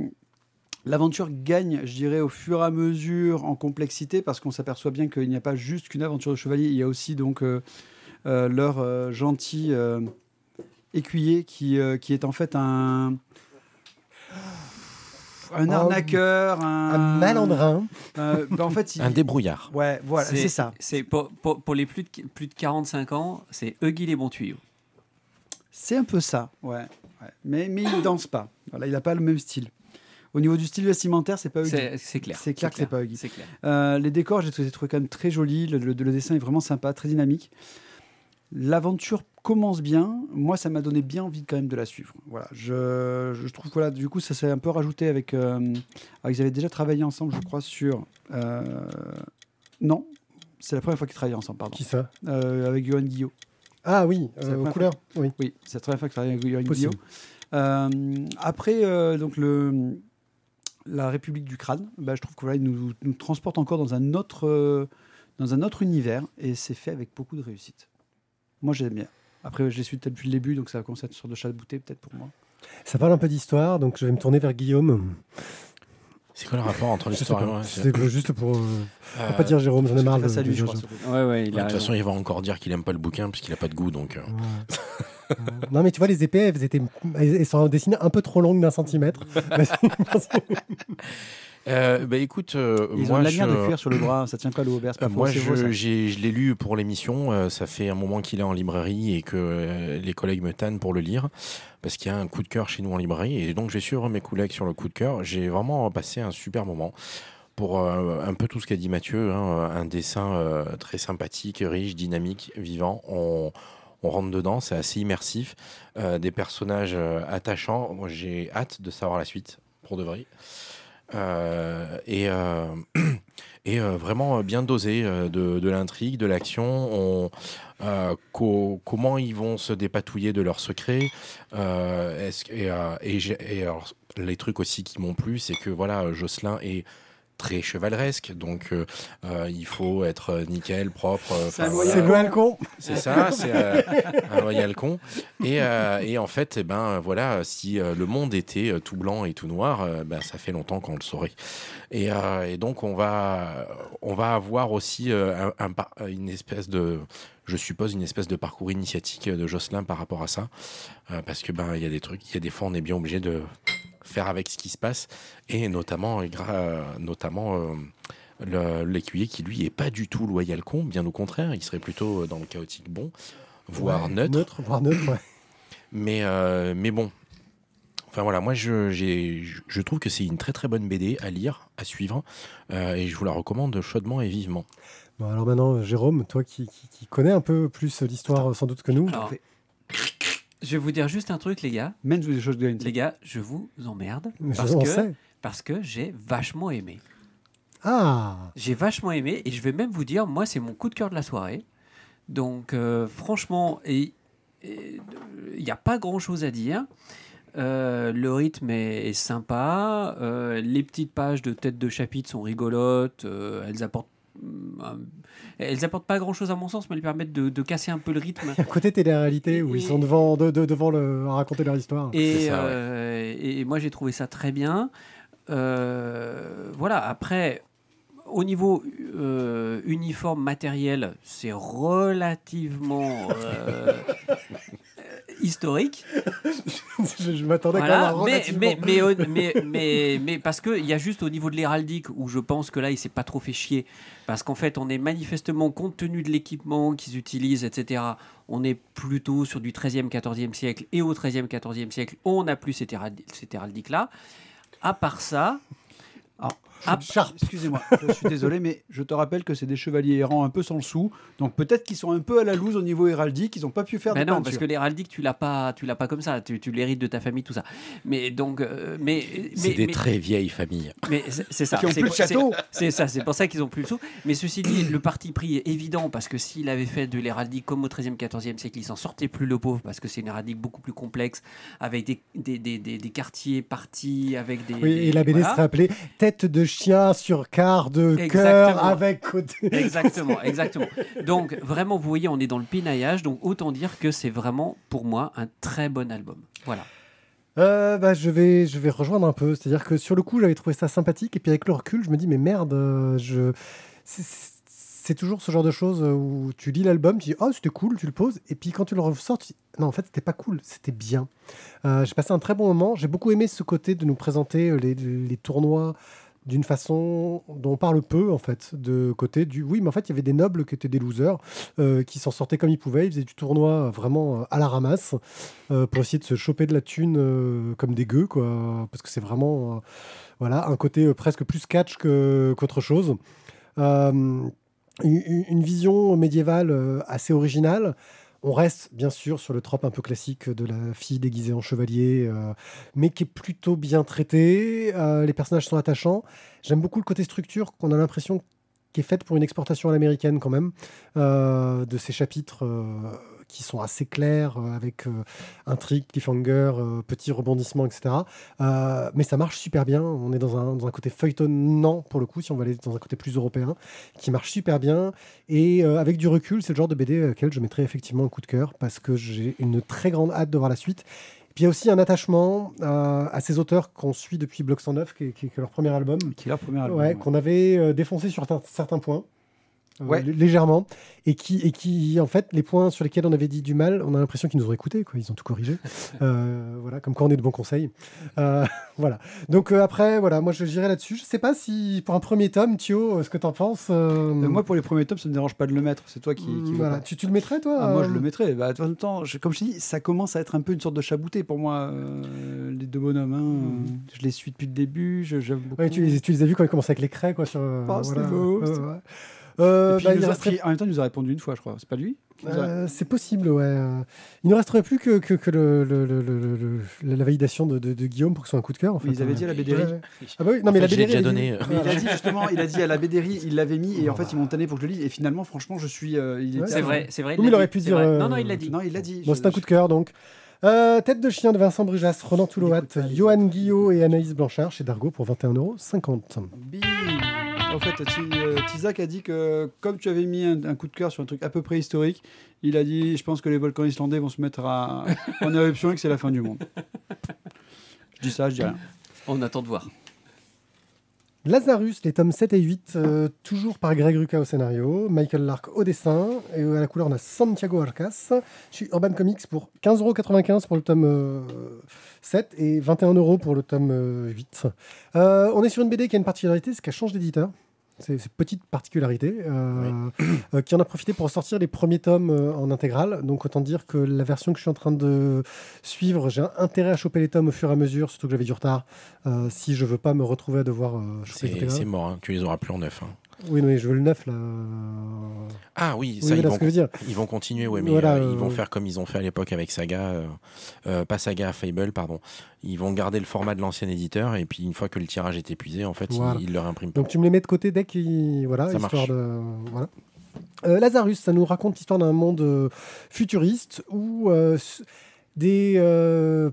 l'aventure gagne, je dirais, au fur et à mesure en complexité parce qu'on s'aperçoit bien qu'il n'y a pas juste qu'une aventure de chevalier, il y a aussi donc euh, leur gentil écuyer qui, qui est en fait un un arnaqueur, un, malandrin. Euh, bah, en fait, un débrouillard. Ouais, voilà, c'est ça. C'est pour, pour, les plus de, plus de 45 ans, c'est Huggy les bons tuyaux. C'est un peu ça, ouais. Mais, mais il danse pas. Voilà, il n'a pas le même style. Au niveau du style vestimentaire, c'est pas Huggy. C'est clair. C'est clair que c'est pas Huggy. Clair. Euh, les décors, j'ai trouvé, quand même très jolis. Le, le, le, dessin est vraiment sympa, très dynamique. L'aventure commence bien. Moi, ça m'a donné bien envie quand même de la suivre. Voilà, je, je trouve que voilà, du coup, ça s'est un peu rajouté avec. Euh, ils avaient déjà travaillé ensemble, je crois, sur. Euh, non, c'est la première fois qu'ils travaillaient ensemble, pardon. Qui ça? Euh, Avec Johan Guillot. Ah oui, aux couleurs. Oui, oui c'est la première fois qu'ils travaillaient avec Johan Guillot. après, donc le la République du crâne, bah, je trouve que voilà, il nous, nous, transporte encore dans un autre, dans un autre univers et c'est fait avec beaucoup de réussite. Moi, j'aime bien. Après, je l'ai su depuis le début, donc ça va commencer à être une sorte de chat de bouteille, peut-être pour moi. Ça parle un peu d'histoire, donc je vais me tourner vers Guillaume. C'est quoi le rapport entre l'histoire et moi C'est juste pour. Euh, pas dire Jérôme, j'en ai marre. De, lui, je crois. Ouais, ouais, de toute façon, il va encore dire qu'il aime pas le bouquin parce qu'il a pas de goût, donc. Euh. non, mais tu vois, les épées, elles, étaient, elles sont dessinées un peu trop longues d'un centimètre. Euh, bah écoute, euh, Ils moi, ont de de cuir sur le bras, ça tient pas l'eau euh, Moi, je, je l'ai lu pour l'émission. Ça fait un moment qu'il est en librairie et que les collègues me tannent pour le lire parce qu'il y a un coup de cœur chez nous en librairie. Et donc, je vais suivre mes collègues sur le coup de cœur. J'ai vraiment passé un super moment pour un peu tout ce qu'a dit Mathieu. Hein, un dessin très sympathique, riche, dynamique, vivant. On, on rentre dedans, c'est assez immersif. des personnages attachants. Moi, j'ai hâte de savoir la suite pour de vrai. Euh, et euh, et euh, vraiment bien dosé de, l'intrigue, de l'action. comment ils vont se dépatouiller de leurs secrets. et, les trucs aussi qui m'ont plu, c'est que voilà, Jocelyn est très chevaleresque, donc euh, euh, il faut être nickel, propre. Euh, c'est loyal con. C'est ça, c'est un loyal con. Et, et, en fait, eh ben voilà, si le monde était tout blanc et tout noir, ben, ça fait longtemps qu'on le saurait. Et, et, donc on va, on va avoir aussi un, une espèce de je suppose, une espèce de parcours initiatique de Jocelyn par rapport à ça. parce que ben il y a des trucs, il y a des fois on est bien obligé de faire avec ce qui se passe, et notamment, notamment euh, l'écuyer qui lui est pas du tout loyal con, bien au contraire, il serait plutôt euh, dans le chaotique bon, voire neutre. neutre. Voire neutre, ouais. Mais, euh, mais bon, Enfin voilà, moi je, je trouve que c'est une très très bonne BD à lire, à suivre, et je vous la recommande chaudement et vivement. Bon alors maintenant, Jérôme, toi qui, qui, connais un peu plus l'histoire sans doute que nous. Je vais vous dire juste un truc, les gars. des choses Les gars, je vous emmerde. parce, que, parce que j'ai vachement aimé. Ah J'ai vachement aimé et je vais même vous dire, moi, c'est mon coup de cœur de la soirée. Donc, euh, franchement, il n'y a pas grand chose à dire. Euh, le rythme est, sympa. Euh, les petites pages de tête de chapitre sont rigolotes. elles apportent euh, elles apportent pas grand chose à mon sens, mais elles permettent de, casser un peu le rythme. Il y a un côté télé-réalité où ils sont devant, de, devant le, à raconter leur histoire. Et, euh, et moi j'ai trouvé ça très bien. Euh, voilà, après, au niveau uniforme matériel, c'est relativement historique. je, m'attendais quand même à mais, mais, mais, mais, parce qu'il y a juste au niveau de l'héraldique où je pense que là, il s'est pas trop fait chier. Parce qu'en fait, on est manifestement, compte tenu de l'équipement qu'ils utilisent, etc., on est plutôt sur du 13e, 14e siècle. Et au 13e, 14e siècle, on n'a plus cette héraldique-là. À part ça, Ah, excusez-moi, je suis désolé, mais je te rappelle que c'est des chevaliers errants un peu sans le sou, donc peut-être qu'ils sont un peu à la loose au niveau héraldique, ils n'ont pas pu faire. Mais non, parce que l'héraldique, tu l'as pas, tu l'as pas comme ça, tu, tu l'hérites de ta famille, tout ça. Mais donc, euh, mais c'est des très vieilles familles. Mais c'est ça. Qui ont plus de château. C'est ça, c'est pour ça qu'ils ont plus le sou. Mais ceci dit, le parti pris est évident parce que s'il avait fait de l'héraldique comme au 13e, 14e siècle, il s'en sortait plus le pauvre parce que c'est une héraldique beaucoup plus complexe avec des, des, des, des, quartiers partis, avec des. Oui, et la BD serait appelée Tête de chien sur quart de cœur avec côté. Exactement, exactement. Donc vraiment, vous voyez, on est dans le pinaillage. Donc autant dire que c'est vraiment pour moi un très bon album. Voilà. Euh, bah, je, vais, je vais rejoindre un peu. C'est-à-dire que sur le coup, j'avais trouvé ça sympathique. Et puis avec le recul, je me dis, mais merde, euh, je... c'est toujours ce genre de choses où tu lis l'album, tu dis, oh, c'était cool, tu le poses. Et puis quand tu le ressors, tu dis, non, en fait, c'était pas cool, c'était bien. Euh, j'ai passé un très bon moment. J'ai beaucoup aimé ce côté de nous présenter les, les tournois d'une façon dont on parle peu, en fait, de côté du. Oui, mais en fait, il y avait des nobles qui étaient des losers, euh, qui s'en sortaient comme ils pouvaient. Ils faisaient du tournoi vraiment euh, à la ramasse euh, pour essayer de se choper de la thune comme des gueux, quoi. Parce que c'est vraiment. voilà, un côté presque plus catch qu'autre chose. une, vision médiévale assez originale. On reste bien sûr sur le trope un peu classique de la fille déguisée en chevalier, euh, mais qui est plutôt bien traité. Euh, les personnages sont attachants. J'aime beaucoup le côté structure qu'on a l'impression qui est faite pour une exportation à l'américaine quand même, euh, de ces chapitres qui sont assez clairs, euh, avec euh, intrigue, cliffhanger, euh, petits rebondissements, etc. mais ça marche super bien. On est dans un, dans un côté feuilletonnant, pour le coup, si on va aller dans un côté plus européen, qui marche super bien. Et avec du recul, c'est le genre de BD auquel je mettrais effectivement un coup de cœur, parce que j'ai une très grande hâte de voir la suite. Puis il y a aussi un attachement à ces auteurs qu'on suit depuis Bloc 109, qui est, qui est, leur premier album. Qui est leur premier album. Ouais, Qu'on avait défoncé sur certains points. Euh, légèrement, et qui, et qui, en fait, les points sur lesquels on avait dit du mal, on a l'impression qu'ils nous ont écoutés, quoi. Ils ont tout corrigé. euh, voilà, comme quoi on est de bons conseils. Euh, voilà. Donc euh, après, voilà, moi je j'irai là-dessus. Je sais pas si pour un premier tome, Thio, ce que tu en penses. moi, pour les premiers tomes, ça me dérange pas de le mettre. C'est toi qui. qui voilà. Tu, tu, le mettrais, toi ah, Moi, je le mettrais. Bah, de toute temps, comme je dis, ça commence à être un peu une sorte de chabouté pour moi. les deux bonhommes, hein. mm. je les suis depuis le début. Je, ouais, tu, les, tu, les as vus quand ils commençaient avec les craies, quoi. Sur, oh, voilà. beau, euh, bah, il resterait... En même temps, il nous a répondu une fois, je crois. C'est pas lui euh, C'est possible, ouais. Il ne resterait plus que, que, que le, le, le, la validation de, de, de, Guillaume pour que ce soit un coup de cœur. En fait. Ils avaient dit à la BDRI. Ah bah oui, non, mais la BDRI. déjà donné. Euh. il a dit justement, il a dit à la BDRI, il l'avait mis et en fait, ils m'ont tanné pour que je le lise. Et finalement, franchement, je suis. c'est vrai, c'est vrai. Il, il aurait pu dire. Non, non, il l'a dit. Non, il l'a dit. Bon, c'est un coup de cœur donc. Euh, tête de chien de Vincent Brujas, Ronan Toulouat, Johan Guillot et Anaïs Blanchard chez Dargo pour 21,50€. En fait, euh, Tizak a dit que comme tu avais mis un, coup de cœur sur un truc à peu près historique, il a dit Je pense que les volcans islandais vont se mettre en éruption et que c'est la fin du monde. Je dis ça, je dis rien. On attend de voir. Lazarus, les tomes 7 et 8, euh, toujours par Greg Rucka au scénario, Michael Lark au dessin, et à la couleur on a Santiago Arcas, chez Urban Comics pour 15,95€ pour le tome 7 euh, et 21€ pour le tome 8. on est sur une BD qui a une particularité, c'est qu'elle change d'éditeur. C'est une petite particularité euh, euh, qui en a profité pour sortir les premiers tomes euh, en intégrale. Donc autant dire que la version que je suis en train de suivre, j'ai intérêt à choper les tomes au fur et à mesure, surtout que j'avais du retard. si je veux pas me retrouver à devoir choper C'est mort, hein. tu les auras plus en neuf. Hein. Oui, mais je veux le neuf là. Ah oui, ça, ils, vont, dire. ils vont continuer, ouais, mais euh, ils vont faire comme ils ont fait à l'époque avec Saga, euh, euh, pas Saga, Fable, pardon. Ils vont garder le format de l'ancien éditeur et puis une fois que le tirage est épuisé, en fait, ils, leur impriment. Donc tu me les mets de côté dès qu'ils. Voilà, ça histoire de. Voilà. Lazarus, ça nous raconte l'histoire d'un monde futuriste où des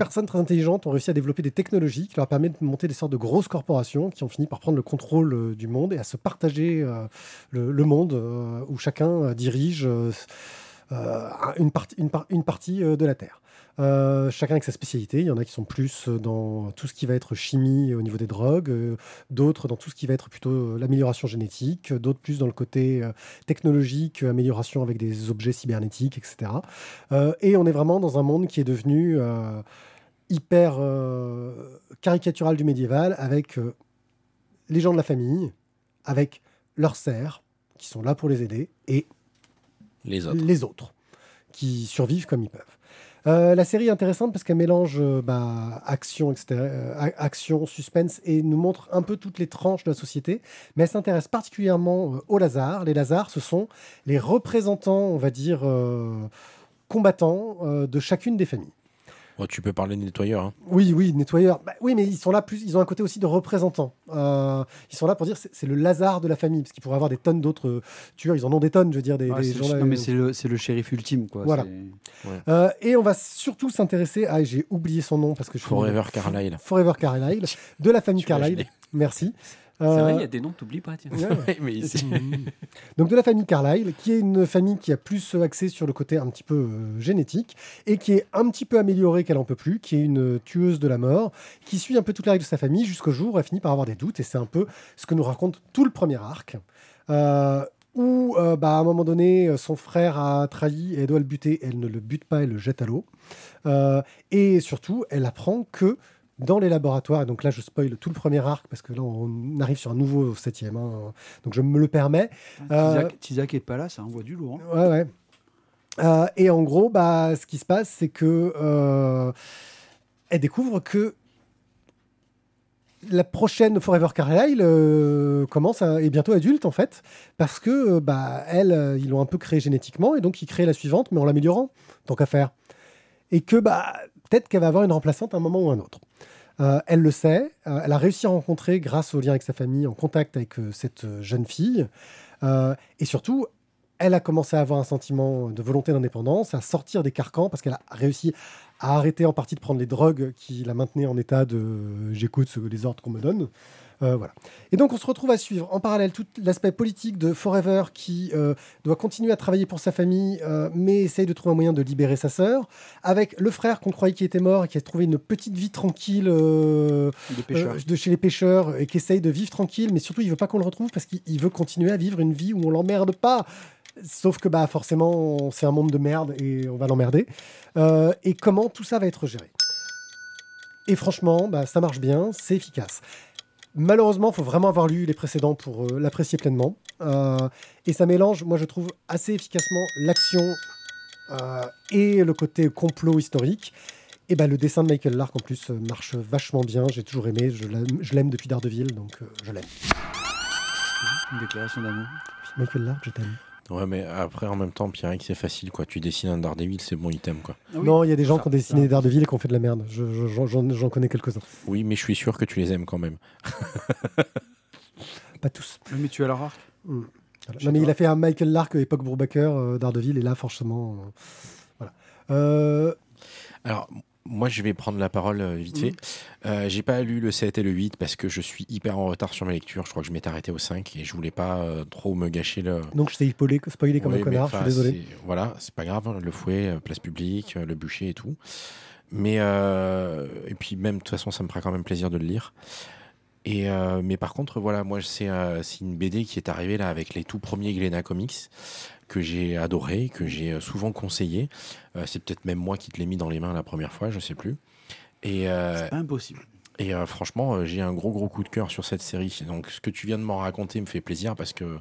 personnes très intelligentes ont réussi à développer des technologies qui leur permettent de monter des sortes de grosses corporations qui ont fini par prendre le contrôle euh, du monde et à se partager euh, le, monde euh, où chacun dirige une, partie, une, partie de la Terre. chacun avec sa spécialité. Il y en a qui sont plus dans tout ce qui va être chimie au niveau des drogues, d'autres dans tout ce qui va être plutôt l'amélioration génétique, d'autres plus dans le côté technologique, amélioration avec des objets cybernétiques, etc. et on est vraiment dans un monde qui est devenu hyper euh, caricatural du médiéval avec euh, les gens de la famille, avec leurs serfs qui sont là pour les aider et les autres, les autres qui survivent comme ils peuvent. Euh, la série est intéressante parce qu'elle mélange euh, bah, action, euh, action, suspense et nous montre un peu toutes les tranches de la société. Mais elle s'intéresse particulièrement aux Lazars. Les Lazars, ce sont les représentants, on va dire, combattants de chacune des familles. Oh, tu peux parler de nettoyeurs. Hein. Oui, oui, nettoyeurs. Bah, oui, mais ils sont là plus. Ils ont un côté aussi de représentants. Euh, ils sont là pour dire c'est le Lazare de la famille, parce qu'ils pourraient avoir des tonnes d'autres euh, tueurs. Ils en ont des tonnes, je veux dire, des, gens. Non, mais c'est le, le, shérif ultime, quoi. Voilà. Euh, et on va surtout s'intéresser à. J'ai oublié son nom parce que je. Forever Carlyle. Forever Carlyle, de la famille Carlyle. Merci. C'est vrai, il y a euh, des noms que tu n'oublies pas. Tiens. Donc de la famille Carlyle, qui est une famille qui a plus axé sur le côté un petit peu euh, génétique et qui est un petit peu améliorée qu'elle en peut plus, qui est une tueuse de la mort, qui suit un peu toute la règle de sa famille jusqu'au jour où elle finit par avoir des doutes et c'est un peu ce que nous raconte tout le premier arc. Euh, où bah, à un moment donné, son frère a trahi et elle doit le buter, elle ne le bute pas, elle le jette à l'eau. et surtout, elle apprend que dans les laboratoires. Et donc là, je spoil tout le premier arc parce que là, on arrive sur un nouveau septième. Hein. donc je me le permets. Euh, Tizak n'est pas là, ça envoie du lourd. Hein. Ouais, ouais. Euh, et en gros, bah, ce qui se passe, c'est que euh, elle découvre que la prochaine Forever Carlyle commence à, est bientôt adulte en fait, parce que bah elle, ils l'ont un peu créée génétiquement et donc ils créent la suivante, mais en l'améliorant, tant qu'à faire. Et que bah peut-être qu'elle va avoir une remplaçante à un moment ou un autre. Euh, elle le sait, euh, elle a réussi à rencontrer, grâce au lien avec sa famille, en contact avec euh, cette jeune fille. et surtout, elle a commencé à avoir un sentiment de volonté d'indépendance, à sortir des carcans, parce qu'elle a réussi à arrêter en partie de prendre les drogues qui la maintenaient en état de j'écoute les ordres qu'on me donne. Euh, voilà. Et donc on se retrouve à suivre en parallèle tout l'aspect politique de Forever qui euh, doit continuer à travailler pour sa famille, euh, mais essaye de trouver un moyen de libérer sa sœur, avec le frère qu'on croyait qui était mort et qui a trouvé une petite vie tranquille de chez les pêcheurs et qui essaye de vivre tranquille, mais surtout il veut pas qu'on le retrouve parce qu'il veut continuer à vivre une vie où on l'emmerde pas. Sauf que bah forcément c'est un monde de merde et on va l'emmerder. et comment tout ça va être géré? Et franchement, bah, ça marche bien, c'est efficace. Malheureusement, il faut vraiment avoir lu les précédents pour euh, l'apprécier pleinement. Euh, et ça mélange, moi je trouve, assez efficacement l'action euh, et le côté complot historique. Et ben, le dessin de Michael Lark en plus marche vachement bien. J'ai toujours aimé, je l'aime depuis Daredevil, donc je l'aime. Une déclaration d'amour. Michael Lark, je t'aime. Ouais, mais après, en même temps, Pierre, c'est facile, quoi. Tu dessines un Daredevil, c'est bon item, quoi. Ah non, il y a des gens qui ont dessiné des Daredevil et qui ont fait de la merde. J'en connais quelques-uns. Oui, mais je suis sûr que tu les aimes quand même. Pas tous. Mais tu as leur arc. Hmm. Non, mais il a fait un Michael Lark époque Brubaker, euh, Daredevil, et là, forcément. Euh, voilà. Euh, Alors, moi, je vais prendre la parole euh, vite fait. Mhm. Euh, j'ai pas lu le 7 et le 8 parce que je suis hyper en retard sur mes lectures. Je crois que je m'étais arrêté au 5 et je voulais pas euh, trop me gâcher le. Donc je t'ai spoilé, spoilé comme un connard, je suis désolé. Voilà, c'est pas grave. Hein, le fouet, place publique, le bûcher et tout. Mais. et puis, même, de toute façon, ça me fera quand même plaisir de le lire. Et mais par contre, voilà, moi, c'est une BD qui est arrivée là avec les tout premiers Glénat Comics que j'ai adoré, que j'ai euh, souvent conseillé. Euh, c'est peut-être même moi qui te l'ai mis dans les mains la première fois, je sais plus. Et euh, c'est impossible. Et franchement, j'ai un gros gros coup de cœur sur cette série. Donc ce que tu viens de m'en raconter me fait plaisir parce que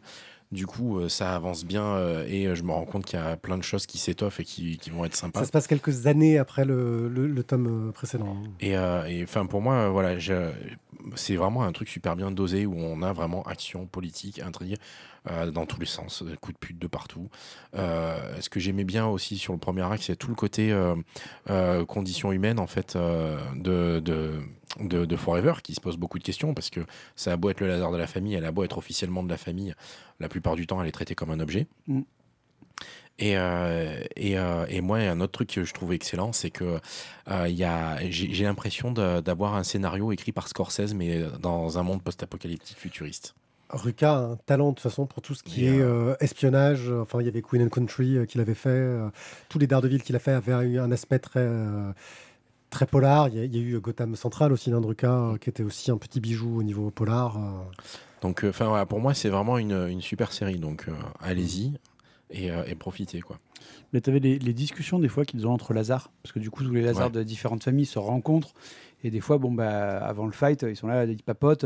du coup, ça avance bien et je me rends compte qu'il y a plein de choses qui s'étoffent et qui, qui, vont être sympas. Ça se passe quelques années après le, le, tome précédent. Et enfin, pour moi, voilà, c'est vraiment un truc super bien dosé où on a vraiment action politique, intrigue. Euh, dans tous les sens, coups de pute de partout. Euh, ce que j'aimais bien aussi sur le premier acte, c'est tout le côté euh, conditions humaines en fait de, de, de, Forever qui se pose beaucoup de questions parce que ça a beau être le laser de la famille, elle a beau être officiellement de la famille, la plupart du temps elle est traitée comme un objet. Mm. Et, et, et, moi, un autre truc que je trouve excellent, c'est que j'ai l'impression d'avoir un scénario écrit par Scorsese, mais dans un monde post-apocalyptique futuriste. Ruka a un talent de toute façon pour tout ce qui est euh, espionnage. Enfin, il y avait Queen and Country euh, qu'il avait fait. Euh, tous les Daredevil qu'il a fait avaient eu un aspect très, très polar. Il y, a, eu Gotham Central aussi d'un Ruka qui était aussi un petit bijou au niveau polar. Donc, enfin, voilà, pour moi, c'est vraiment une, une, super série. Donc, allez-y et, et, profitez, quoi. Mais tu avais les, discussions des fois qu'ils ont entre Lazare, parce que du coup, tous les Lazars de différentes familles se rencontrent. Et des fois, bon, bah, avant le fight, ils sont là, ils papotent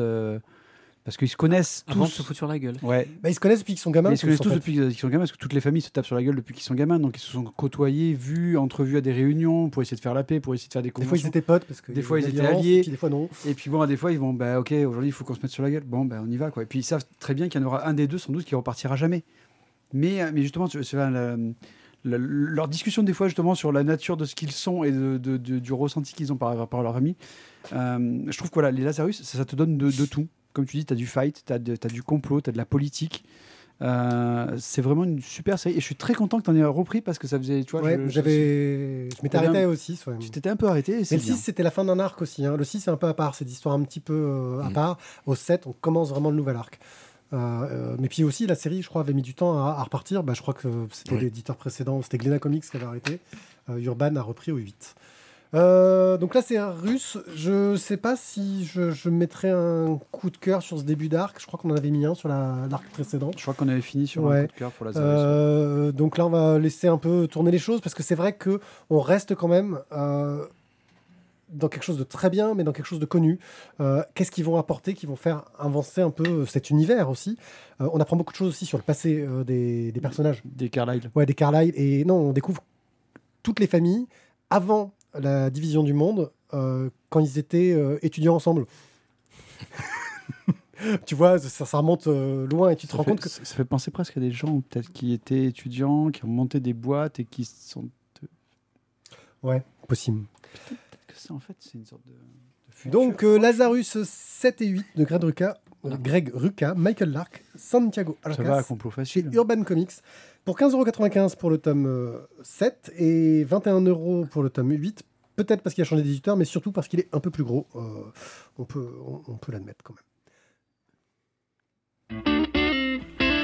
Parce qu'ils se connaissent Avant de tous. se foutre sur la gueule. Ouais. Bah, ils se connaissent depuis qu'ils sont gamins. Mais ils se connaissent en tous fait. depuis qu'ils sont gamins, parce que toutes les familles se tapent sur la gueule depuis qu'ils sont gamins. Donc ils se sont côtoyés, vus, entrevus à des réunions pour essayer de faire la paix, pour essayer de faire des Des fois, ils conventions. étaient potes parce que Des fois, ils étaient alliés. et puis des fois, non. Et puis bon, à des fois, ils vont, bah ok, aujourd'hui, il faut qu'on se mette sur la gueule. Bon, bah on y va, quoi. Et puis ils savent très bien qu'il y en aura un des deux, sans doute, qui repartira jamais. Mais, euh, mais justement, c'est la- la- leur discussion, des fois, justement, sur la nature de ce qu'ils sont et de, de- de- du ressenti qu'ils ont par rapport à leur famille, euh, je trouve que voilà, les Lazarus, ça, ça te donne de, de tout. Comme tu dis, tu as du fight, tu as, du complot, tu as de la politique. Euh, c'est vraiment une super série. Et je suis très content que tu en aies repris parce que ça faisait. Tu vois, Ouais, je- j'avais, je m'étais arrêté au 6. ouais. Tu t'étais un peu arrêté. et Mais le bien. 6, c'était la fin d'un arc aussi. hein. Le 6, c'est un peu à part. C'est des histoires un petit peu euh, à Mm. part. Au 7, on commence vraiment le nouvel arc. Euh, mais puis aussi, la série, je crois, avait mis du temps à, à repartir. Bah, je crois que c'était Oui. l'éditeur précédent, c'était Glena Comics qui avait arrêté. Urban a repris au 8. Euh, donc là, c'est un russe. Je sais pas si je, je mettrais un coup de cœur sur ce début d'arc. Je crois qu'on en avait mis un sur la- l'arc précédent. Je crois qu'on avait fini sur un Ouais. coup de cœur pour Lazarus. Euh, donc là, on va laisser un peu tourner les choses parce que c'est vrai que on reste quand même euh, dans quelque chose de très bien, mais dans quelque chose de connu. Euh, Qu'est-ce qu'ils vont apporter, qui vont faire avancer un peu cet univers aussi? Euh, On apprend beaucoup de choses aussi sur le passé euh, des, des personnages. Des Carlyle. Ouais, des Carlyle. Et non, on découvre toutes les familles avant la division du monde, euh, quand ils étaient euh, étudiants ensemble. tu vois, ça, ça remonte euh, loin et tu te Ça rends fait, compte que ça fait penser presque à des gens peut-être qui étaient étudiants, qui ont monté des boîtes et qui sont. possible. Peut-être que ça, en fait, c'est une sorte de. Donc Lazarus 7 et 8 de Greg Rucka, Greg Rucka, Michael Lark, Santiago ça Arcas, va, complot chez facile. Urban Comics pour 15,95€ pour le tome euh, 7 et 21€ pour le tome 8. Peut-être parce qu'il a changé d'éditeur, mais surtout parce qu'il est un peu plus gros. Euh, on peut, on, on peut l'admettre quand même.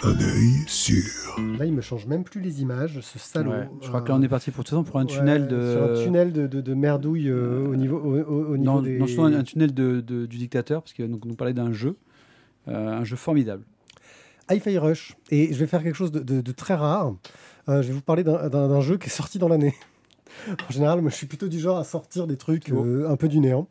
Un œil sûr. Là, il me change même plus les images, ce salaud. Ouais, je crois Euh, que là, on est parti pour, façon, pour un ouais, tunnel de. Sur un tunnel de, de, de merdouille euh, au niveau, au, au- au niveau non, des... non, un, un tunnel de, de- du dictateur, parce que donc, nous parlait d'un jeu, euh, un jeu formidable. Hi-Fi Rush. Et je vais faire quelque chose de, de- de très rare. Euh, je vais vous parler d'un- jeu qui est sorti dans l'année. en général, moi, je suis plutôt du genre à sortir des trucs euh, un peu du néant.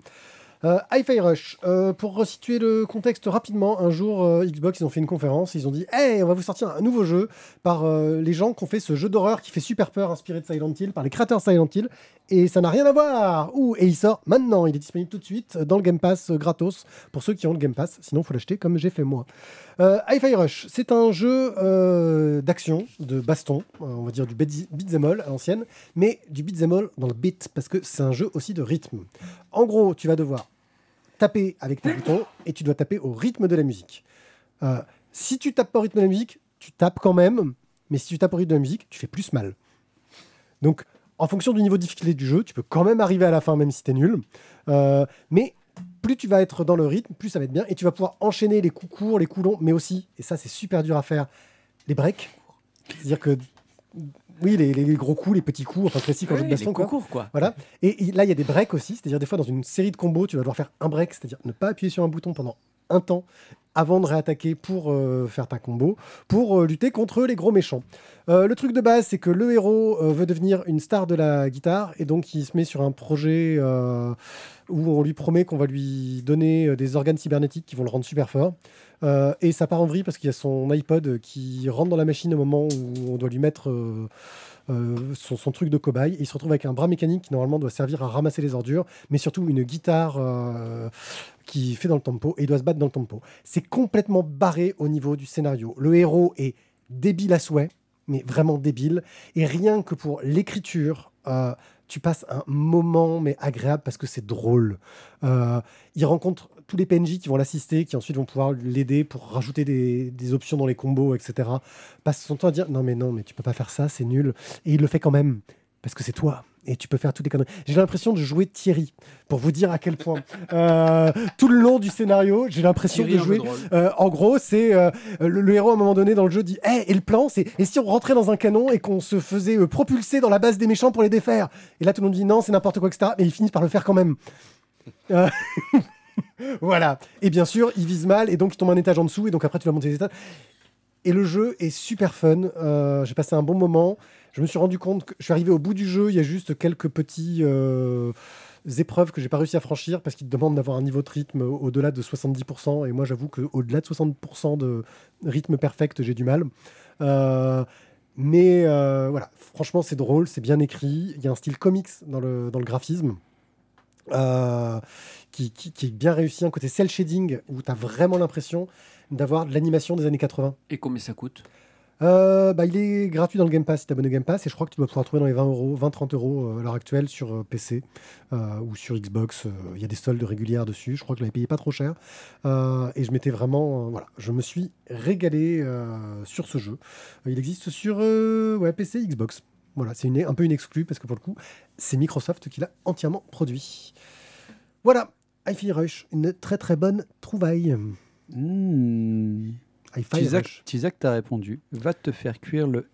Euh, Hi-Fi Rush. Euh, pour resituer le contexte rapidement, un jour, Xbox, ils ont fait une conférence. Ils ont dit Hey, on va vous sortir un nouveau jeu par les gens qui ont fait ce jeu d'horreur qui fait super peur, inspiré de Silent Hill, par les créateurs de Silent Hill. Et ça n'a rien à voir. Ouh, et il sort maintenant. Il est disponible tout de suite dans le Game Pass gratos pour ceux qui ont le Game Pass. Sinon, il faut l'acheter comme j'ai fait moi. Euh, Hi-Fi Rush, c'est un jeu euh, d'action, de baston, euh, on va dire du beat- beat'em all à l'ancienne, mais du beat'em all dans le beat, parce que c'est un jeu aussi de rythme. En gros, tu vas devoir taper avec tes boutons et tu dois taper au rythme de la musique. Euh, si tu tapes pas au rythme de la musique, tu tapes quand même, mais si tu tapes au rythme de la musique, tu fais plus mal. Donc, en fonction du niveau de difficulté du jeu, tu peux quand même arriver à la fin, même si tu es nul. Mais plus tu vas être dans le rythme, plus ça va être bien. Et tu vas pouvoir enchaîner les coups courts, les coups longs, mais aussi, et ça c'est super dur à faire, les breaks. C'est-à-dire que, oui, les, les gros coups, les petits coups, enfin classique en jeu de baston. les quoi. quoi. Voilà. Et il- là, il y a des breaks aussi. C'est-à-dire, des fois, dans une série de combos, tu vas devoir faire un break, c'est-à-dire ne pas appuyer sur un bouton pendant un temps avant de réattaquer pour euh, faire ta combo, pour euh, lutter contre les gros méchants. Euh, le truc de base, c'est que le héros veut devenir une star de la guitare et donc il se met sur un projet où on lui promet qu'on va lui donner des organes cybernétiques qui vont le rendre super fort. Et ça part en vrille parce qu'il y a son iPod qui rentre dans la machine au moment où on doit lui mettre son, son truc de cobaye. Et il se retrouve avec un bras mécanique qui normalement doit servir à ramasser les ordures, mais surtout une guitare fait dans le tempo et il doit se battre dans le tempo. C'est complètement barré au niveau du scénario. Le héros est débile à souhait, mais vraiment débile. Et rien que pour l'écriture, euh, tu passes un moment mais agréable parce que c'est drôle. Euh, il rencontre tous les PNJ qui vont l'assister, qui ensuite vont pouvoir l'aider pour rajouter des, des options dans les combos, etc. Passe son temps à dire non mais non mais tu peux pas faire ça, c'est nul. Et il le fait quand même parce que c'est toi et tu peux faire toutes les conneries. J'ai l'impression de jouer Thierry pour vous dire à quel point euh, tout le long du scénario, j'ai l'impression de jouer. Euh, en gros, c'est euh, le, le héros à un moment donné dans le jeu dit Eh, et le plan, c'est et si on rentrait dans un canon et qu'on se faisait propulser dans la base des méchants pour les défaire? Et là, tout le monde dit non, c'est n'importe quoi, etc. Mais ils finissent par le faire quand même. Voilà. Et bien sûr, ils visent mal et donc ils tombent un étage en dessous et donc après tu vas monter les étages. Et le jeu est super fun. J'ai passé un bon moment. Je me suis rendu compte que je suis arrivé au bout du jeu. Il y a juste quelques petits. euh, épreuves que j'ai pas réussi à franchir parce qu'ils te demandent d'avoir un niveau de rythme au-delà de 70%. Et moi, j'avoue qu'au-delà de 60% de rythme perfect, j'ai du mal. Euh, mais euh, voilà, franchement, c'est drôle, c'est bien écrit. Il y a un style comics dans le, dans le graphisme. Qui, qui, qui, est bien réussi, un côté cel shading où tu as vraiment l'impression d'avoir de l'animation des années 80. Et combien ça coûte? Euh, bah, il est gratuit dans le Game Pass si tu abonné au Game Pass et je crois que tu dois pouvoir trouver dans les 20 euros, 20-30 euros euh, à l'heure actuelle sur euh, PC ou sur Xbox. Il y a des soldes régulières dessus. Je crois que je l'avais payé pas trop cher et je m'étais vraiment, voilà, je me suis régalé sur ce jeu. Il existe sur ouais, PC, Xbox. Voilà, c'est un peu une exclue parce que pour le coup, c'est Microsoft qui l'a entièrement produit. Voilà, hi Rush, une très très bonne trouvaille. Mmh. Tizak, t'as répondu. Va te faire cuire le.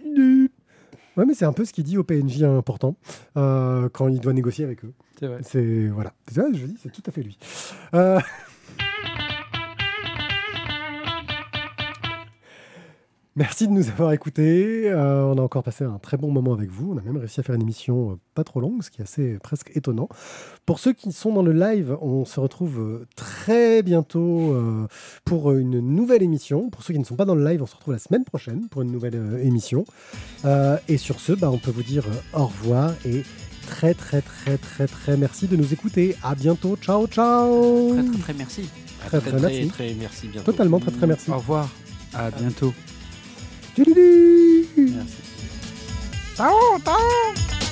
Ouais, mais c'est un peu ce qu'il dit au PNJ important euh, quand il doit négocier avec eux. C'est vrai. C'est voilà. je dis, c'est tout à fait lui. Euh... Merci de nous avoir écoutés. Euh, on a encore passé un très bon moment avec vous. On a même réussi à faire une émission euh, pas trop longue, ce qui est assez presque étonnant. Pour ceux qui sont dans le live, on se retrouve euh, très bientôt pour une nouvelle émission. Pour ceux qui ne sont pas dans le live, on se retrouve la semaine prochaine pour une nouvelle émission. et sur ce, bah, on peut vous dire au revoir et très très très très très merci de nous écouter. À bientôt. Ciao ciao. Très très très merci. Très très, merci. Très, merci bientôt. Totalement très très merci. Au revoir. À bientôt. Merci. Ciao, ciao